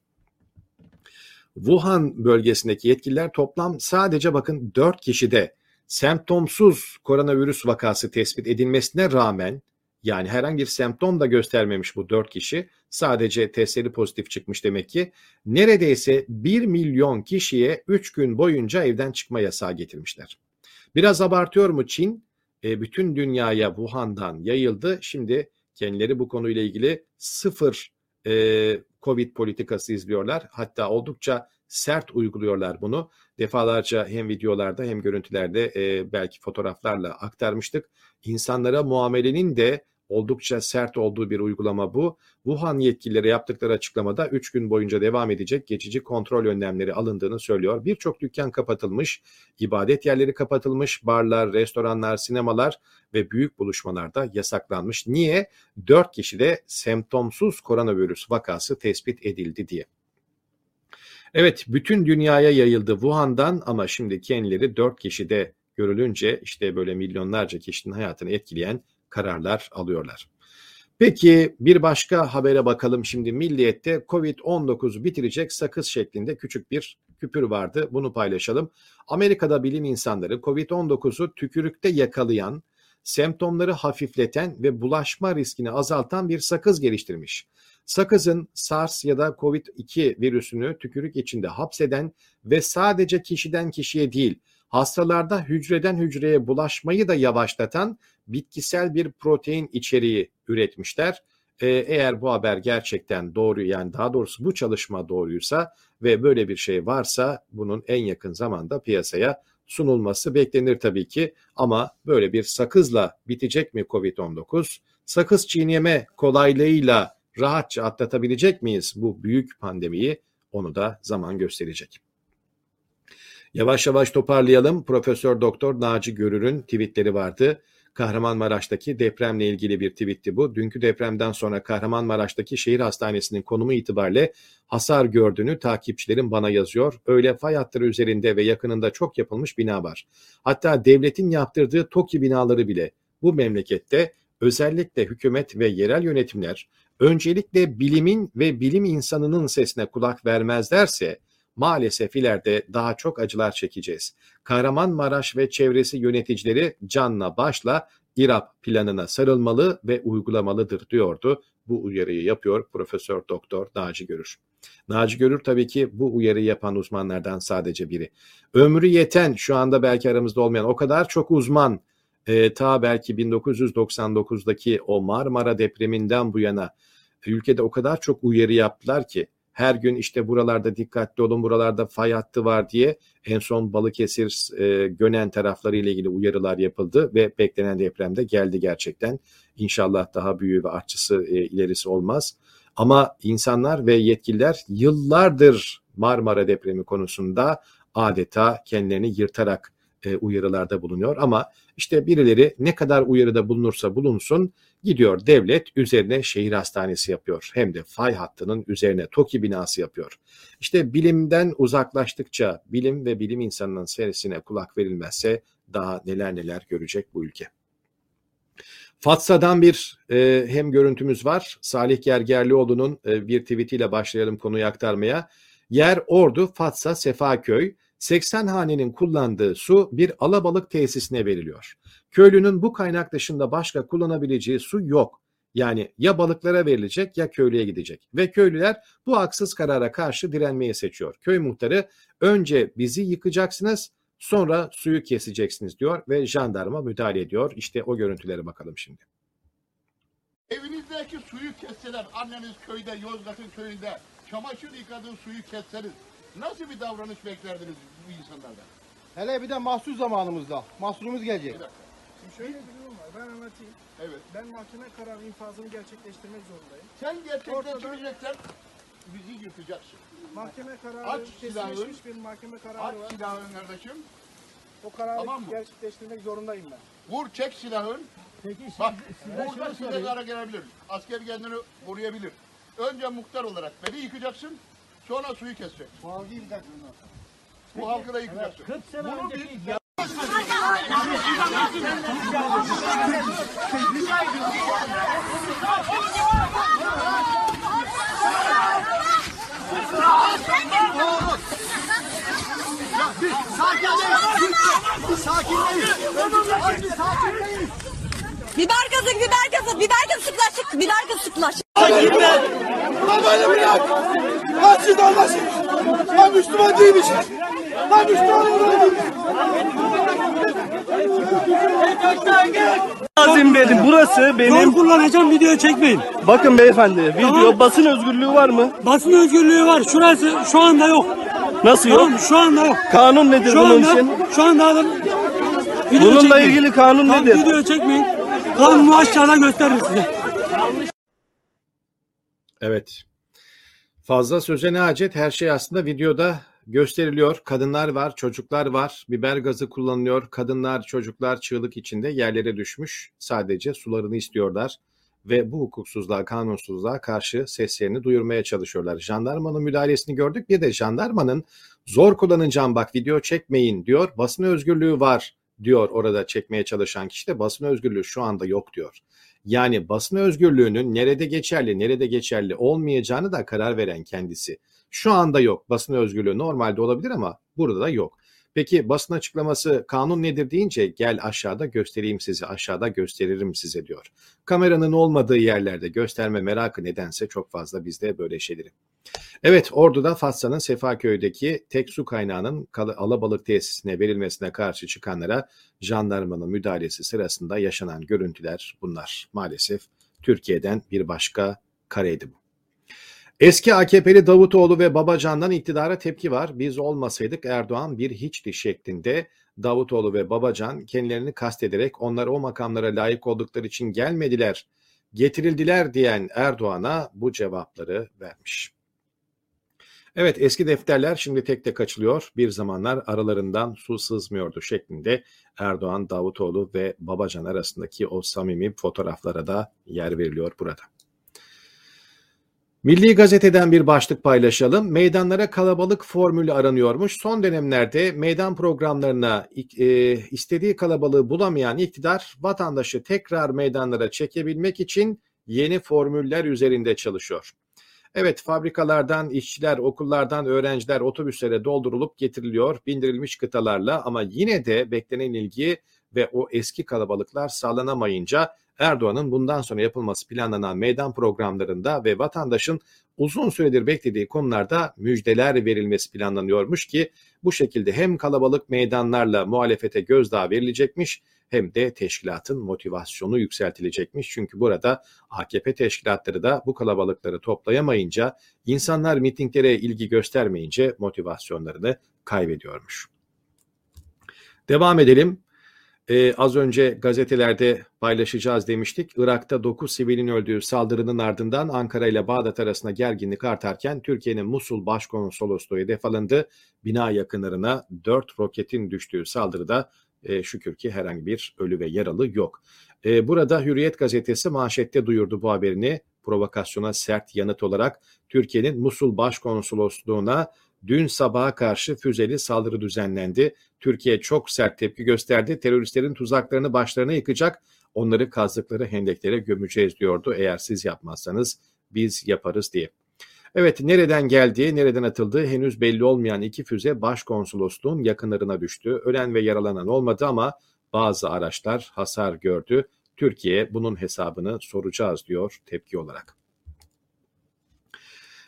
Wuhan bölgesindeki yetkililer toplam sadece bakın 4 kişide semptomsuz koronavirüs vakası tespit edilmesine rağmen yani herhangi bir semptom da göstermemiş bu 4 kişi. Sadece testleri pozitif çıkmış demek ki. Neredeyse 1 milyon kişiye 3 gün boyunca evden çıkma yasağı getirmişler. Biraz abartıyor mu Çin? E, bütün dünyaya Wuhan'dan yayıldı. Şimdi kendileri bu konuyla ilgili sıfır e, Covid politikası izliyorlar. Hatta oldukça sert uyguluyorlar bunu. Defalarca hem videolarda hem görüntülerde e, belki fotoğraflarla aktarmıştık. İnsanlara muamelenin de oldukça sert olduğu bir uygulama bu. Wuhan yetkilileri yaptıkları açıklamada 3 gün boyunca devam edecek geçici kontrol önlemleri alındığını söylüyor. Birçok dükkan kapatılmış, ibadet yerleri kapatılmış, barlar, restoranlar, sinemalar ve büyük buluşmalar da yasaklanmış. Niye? 4 kişide semptomsuz koronavirüs vakası tespit edildi diye. Evet, bütün dünyaya yayıldı Wuhan'dan ama şimdi kendileri 4 kişide görülünce işte böyle milyonlarca kişinin hayatını etkileyen kararlar alıyorlar. Peki bir başka habere bakalım şimdi Milliyet'te Covid-19 bitirecek sakız şeklinde küçük bir küpür vardı. Bunu paylaşalım. Amerika'da bilim insanları Covid-19'u tükürükte yakalayan, semptomları hafifleten ve bulaşma riskini azaltan bir sakız geliştirmiş. Sakızın SARS ya da COVID-2 virüsünü tükürük içinde hapseden ve sadece kişiden kişiye değil, hastalarda hücreden hücreye bulaşmayı da yavaşlatan bitkisel bir protein içeriği üretmişler. Ee, eğer bu haber gerçekten doğru yani daha doğrusu bu çalışma doğruysa ve böyle bir şey varsa bunun en yakın zamanda piyasaya sunulması beklenir tabii ki ama böyle bir sakızla bitecek mi Covid-19? Sakız çiğneme kolaylığıyla rahatça atlatabilecek miyiz bu büyük pandemiyi? Onu da zaman gösterecek. Yavaş yavaş toparlayalım. Profesör Doktor Naci Görür'ün tweetleri vardı. Kahramanmaraş'taki depremle ilgili bir tweetti bu. Dünkü depremden sonra Kahramanmaraş'taki şehir hastanesinin konumu itibariyle hasar gördüğünü takipçilerim bana yazıyor. Öyle fay hatları üzerinde ve yakınında çok yapılmış bina var. Hatta devletin yaptırdığı TOKİ binaları bile bu memlekette özellikle hükümet ve yerel yönetimler öncelikle bilimin ve bilim insanının sesine kulak vermezlerse maalesef ileride daha çok acılar çekeceğiz. Kahramanmaraş ve çevresi yöneticileri canla başla İRAP planına sarılmalı ve uygulamalıdır diyordu. Bu uyarıyı yapıyor Profesör Doktor Naci Görür. Naci Görür tabii ki bu uyarıyı yapan uzmanlardan sadece biri. Ömrü yeten şu anda belki aramızda olmayan o kadar çok uzman e, ta belki 1999'daki o Marmara depreminden bu yana ülkede o kadar çok uyarı yaptılar ki her gün işte buralarda dikkatli olun buralarda fay hattı var diye en son Balıkesir e, Gönen tarafları ile ilgili uyarılar yapıldı ve beklenen depremde geldi gerçekten. İnşallah daha büyüğü ve artçısı e, ilerisi olmaz. Ama insanlar ve yetkililer yıllardır Marmara depremi konusunda adeta kendilerini yırtarak e, uyarılarda bulunuyor. Ama işte birileri ne kadar uyarıda bulunursa bulunsun gidiyor devlet üzerine şehir hastanesi yapıyor. Hem de fay hattının üzerine TOKİ binası yapıyor. İşte bilimden uzaklaştıkça bilim ve bilim insanının sesine kulak verilmezse daha neler neler görecek bu ülke. Fatsa'dan bir e, hem görüntümüz var. Salih Gergerlioğlu'nun e, bir tweetiyle başlayalım konuyu aktarmaya. Yer Ordu, Fatsa, Sefaköy. 80 hanenin kullandığı su bir alabalık tesisine veriliyor. Köylünün bu kaynak dışında başka kullanabileceği su yok. Yani ya balıklara verilecek ya köylüye gidecek. Ve köylüler bu haksız karara karşı direnmeyi seçiyor. Köy muhtarı önce bizi yıkacaksınız sonra suyu keseceksiniz diyor ve jandarma müdahale ediyor. İşte o görüntülere bakalım şimdi. Evinizdeki suyu kesseler, anneniz köyde, Yozgat'ın köyünde çamaşır yıkadığı suyu kesseniz nasıl bir davranış beklerdiniz bu insanlardan? Hele bir de mahsus zamanımızda. Mahsurumuz gelecek. Bir dakika. Şimdi şöyle bir durum var. Ben anlatayım. Evet. Ben mahkeme kararı infazını gerçekleştirmek zorundayım. Sen gerçekleştireceksen bizi yırtacaksın. Mahkeme kararı Aç kesinleşmiş bir mahkeme kararı Aç var. silahın kardeşim. O kararı Tamam mı? gerçekleştirmek zorundayım ben. Vur çek silahın. Peki Bak burada size zarar gelebilir. Asker kendini koruyabilir. Önce muhtar olarak beni yıkacaksın. Sonra suyu keseceksin. Bu halkı da yıkacaksın. Bunu bir Biber gazı, biber gazı, biber gazı sıklaşık, biber gazı sıklaşık. Lan böyle bırak! Lan siz anlaşın! Lan Müslüman değilmişiz! Lan Müslüman lazım dedim. Burası Burası benim... Zor kullanacağım video çekmeyin. Bakın beyefendi video Tamam. basın özgürlüğü var mı? Basın özgürlüğü var. Şurası şu anda yok. Nasıl yok? Tamam şu anda yok. Kanun nedir Şu bunun anda, için? şu anda adam video Bununla çekmeyin. ilgili kanun Tamam, nedir? Video çekmeyin. Kanunu aşağıda gösteririm size. Evet. Fazla söze ne hacet? Her şey aslında videoda gösteriliyor. Kadınlar var, çocuklar var. Biber gazı kullanılıyor. Kadınlar, çocuklar çığlık içinde yerlere düşmüş. Sadece sularını istiyorlar ve bu hukuksuzluğa, kanunsuzluğa karşı seslerini duyurmaya çalışıyorlar. Jandarmanın müdahalesini gördük. Bir de jandarmanın zor kullanacağım bak video çekmeyin diyor. Basın özgürlüğü var diyor orada çekmeye çalışan kişi de basın özgürlüğü şu anda yok diyor. Yani basın özgürlüğünün nerede geçerli, nerede geçerli olmayacağını da karar veren kendisi. Şu anda yok. Basın özgürlüğü normalde olabilir ama burada da yok. Peki basın açıklaması kanun nedir deyince gel aşağıda göstereyim size, aşağıda gösteririm size diyor. Kameranın olmadığı yerlerde gösterme merakı nedense çok fazla bizde böyle şeyleri. Evet Ordu'da Fatsa'nın Sefaköy'deki tek su kaynağının alabalık tesisine verilmesine karşı çıkanlara jandarmanın müdahalesi sırasında yaşanan görüntüler bunlar. Maalesef Türkiye'den bir başka kareydi bu. Eski AKP'li Davutoğlu ve Babacan'dan iktidara tepki var. Biz olmasaydık Erdoğan bir hiçti şeklinde Davutoğlu ve Babacan kendilerini kastederek onlar o makamlara layık oldukları için gelmediler, getirildiler diyen Erdoğan'a bu cevapları vermiş. Evet eski defterler şimdi tek tek açılıyor. Bir zamanlar aralarından su sızmıyordu şeklinde Erdoğan, Davutoğlu ve Babacan arasındaki o samimi fotoğraflara da yer veriliyor burada. Milli Gazete'den bir başlık paylaşalım. Meydanlara kalabalık formülü aranıyormuş. Son dönemlerde meydan programlarına e, istediği kalabalığı bulamayan iktidar vatandaşı tekrar meydanlara çekebilmek için yeni formüller üzerinde çalışıyor. Evet fabrikalardan işçiler, okullardan öğrenciler otobüslere doldurulup getiriliyor bindirilmiş kıtalarla ama yine de beklenen ilgi ve o eski kalabalıklar sağlanamayınca Erdoğan'ın bundan sonra yapılması planlanan meydan programlarında ve vatandaşın uzun süredir beklediği konularda müjdeler verilmesi planlanıyormuş ki bu şekilde hem kalabalık meydanlarla muhalefete gözdağı verilecekmiş hem de teşkilatın motivasyonu yükseltilecekmiş. Çünkü burada AKP teşkilatları da bu kalabalıkları toplayamayınca, insanlar mitinglere ilgi göstermeyince motivasyonlarını kaybediyormuş. Devam edelim. Ee, az önce gazetelerde paylaşacağız demiştik. Irak'ta 9 sivilin öldüğü saldırının ardından Ankara ile Bağdat arasında gerginlik artarken Türkiye'nin Musul Başkonsolosluğu hedef alındı. Bina yakınlarına 4 roketin düştüğü saldırıda e, şükür ki herhangi bir ölü ve yaralı yok. E, burada Hürriyet gazetesi manşette duyurdu bu haberini. Provokasyona sert yanıt olarak Türkiye'nin Musul Başkonsolosluğu'na dün sabaha karşı füzeli saldırı düzenlendi. Türkiye çok sert tepki gösterdi. Teröristlerin tuzaklarını başlarına yıkacak, onları kazdıkları hendeklere gömeceğiz diyordu. Eğer siz yapmazsanız biz yaparız diye. Evet nereden geldiği, nereden atıldığı henüz belli olmayan iki füze başkonsolosluğun yakınlarına düştü. Ölen ve yaralanan olmadı ama bazı araçlar hasar gördü. Türkiye bunun hesabını soracağız diyor tepki olarak.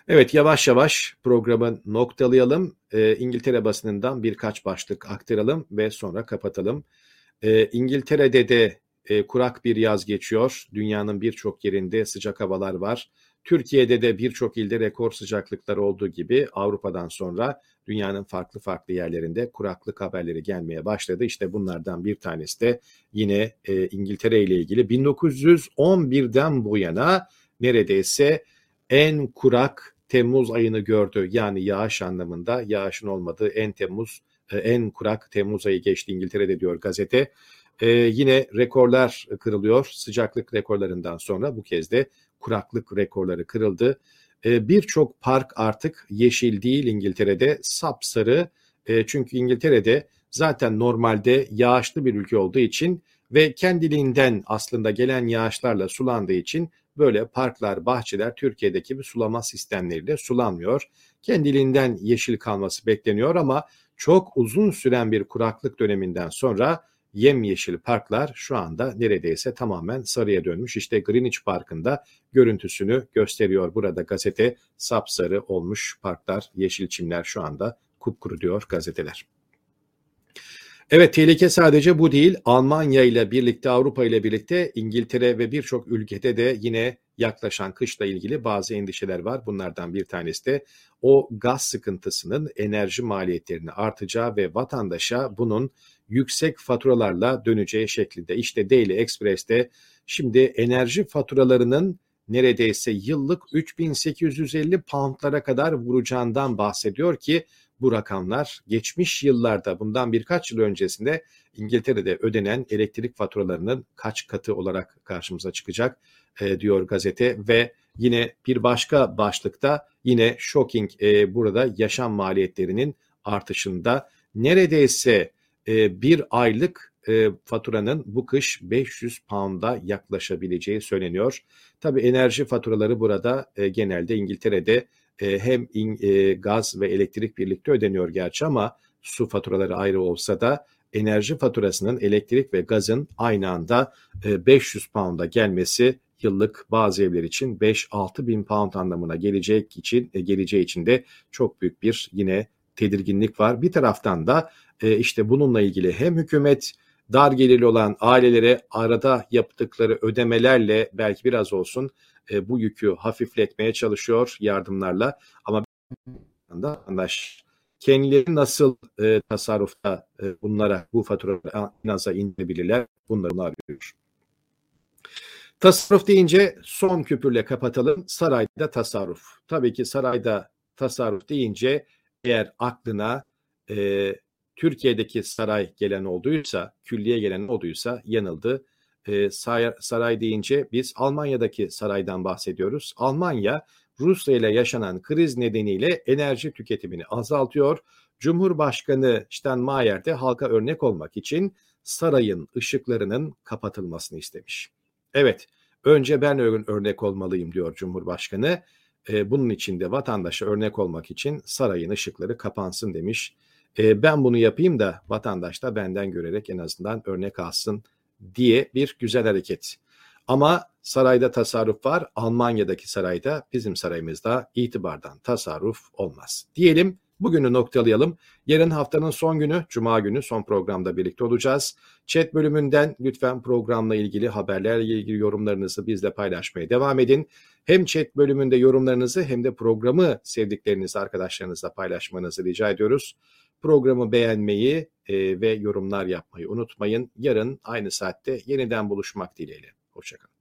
Evet yavaş yavaş programı noktalayalım. Ee, İngiltere basınından birkaç başlık aktaralım ve sonra kapatalım. Ee, İngiltere'de de e, kurak bir yaz geçiyor. Dünyanın birçok yerinde sıcak havalar var. Türkiye'de de birçok ilde rekor sıcaklıklar olduğu gibi Avrupa'dan sonra dünyanın farklı farklı yerlerinde kuraklık haberleri gelmeye başladı. İşte bunlardan bir tanesi de yine e, İngiltere ile ilgili 1911'den bu yana neredeyse en kurak Temmuz ayını gördü. Yani yağış anlamında yağışın olmadığı en Temmuz e, en kurak Temmuz ayı geçti İngiltere'de diyor gazete. Ee, yine rekorlar kırılıyor. Sıcaklık rekorlarından sonra bu kez de kuraklık rekorları kırıldı. Ee, Birçok park artık yeşil değil İngiltere'de sapsarı. E, çünkü İngiltere'de zaten normalde yağışlı bir ülke olduğu için ve kendiliğinden aslında gelen yağışlarla sulandığı için böyle parklar, bahçeler Türkiye'deki gibi sulama sistemleriyle sulanmıyor. Kendiliğinden yeşil kalması bekleniyor ama çok uzun süren bir kuraklık döneminden sonra yemyeşil parklar şu anda neredeyse tamamen sarıya dönmüş. İşte Greenwich Parkı'nda görüntüsünü gösteriyor burada gazete. Sapsarı olmuş parklar, yeşil çimler şu anda kupkuru diyor gazeteler. Evet tehlike sadece bu değil. Almanya ile birlikte Avrupa ile birlikte İngiltere ve birçok ülkede de yine yaklaşan kışla ilgili bazı endişeler var. Bunlardan bir tanesi de o gaz sıkıntısının enerji maliyetlerini artacağı ve vatandaşa bunun yüksek faturalarla döneceği şeklinde. İşte Daily Express'te şimdi enerji faturalarının neredeyse yıllık 3850 poundlara kadar vuracağından bahsediyor ki bu rakamlar geçmiş yıllarda bundan birkaç yıl öncesinde İngiltere'de ödenen elektrik faturalarının kaç katı olarak karşımıza çıkacak e, diyor gazete ve yine bir başka başlıkta yine shocking e, burada yaşam maliyetlerinin artışında neredeyse e, bir aylık e, faturanın bu kış 500 pound'a yaklaşabileceği söyleniyor. Tabii enerji faturaları burada e, genelde İngiltere'de e, hem in, e, gaz ve elektrik birlikte ödeniyor gerçi ama su faturaları ayrı olsa da enerji faturasının elektrik ve gazın aynı anda e, 500 pound'a gelmesi yıllık bazı evler için 5-6 bin pound anlamına gelecek için e, geleceği için de çok büyük bir yine tedirginlik var. Bir taraftan da e, işte bununla ilgili hem hükümet dar gelirli olan ailelere arada yaptıkları ödemelerle belki biraz olsun e, bu yükü hafifletmeye çalışıyor yardımlarla ama da vatandaş kendileri nasıl e, tasarrufta e, bunlara bu faturaları naza indirebilirler bunları arıyor. Tasarruf deyince son küpürle kapatalım. Sarayda tasarruf. Tabii ki sarayda tasarruf deyince eğer aklına e, Türkiye'deki saray gelen olduysa, külliye gelen olduysa yanıldı. E, saray deyince biz Almanya'daki saraydan bahsediyoruz. Almanya Rusya ile yaşanan kriz nedeniyle enerji tüketimini azaltıyor. Cumhurbaşkanı Steinmeier de halka örnek olmak için sarayın ışıklarının kapatılmasını istemiş. Evet, önce ben örnek olmalıyım diyor Cumhurbaşkanı. E, bunun için de vatandaşa örnek olmak için sarayın ışıkları kapansın demiş. E, ben bunu yapayım da vatandaş da benden görerek en azından örnek alsın diye bir güzel hareket. Ama sarayda tasarruf var. Almanya'daki sarayda bizim sarayımızda itibardan tasarruf olmaz. Diyelim bugünü noktalayalım. Yarın haftanın son günü, cuma günü son programda birlikte olacağız. Chat bölümünden lütfen programla ilgili haberlerle ilgili yorumlarınızı bizle paylaşmaya devam edin. Hem chat bölümünde yorumlarınızı hem de programı sevdiklerinizi arkadaşlarınızla paylaşmanızı rica ediyoruz. Programı beğenmeyi e, ve yorumlar yapmayı unutmayın. Yarın aynı saatte yeniden buluşmak dileğiyle. Hoşçakalın.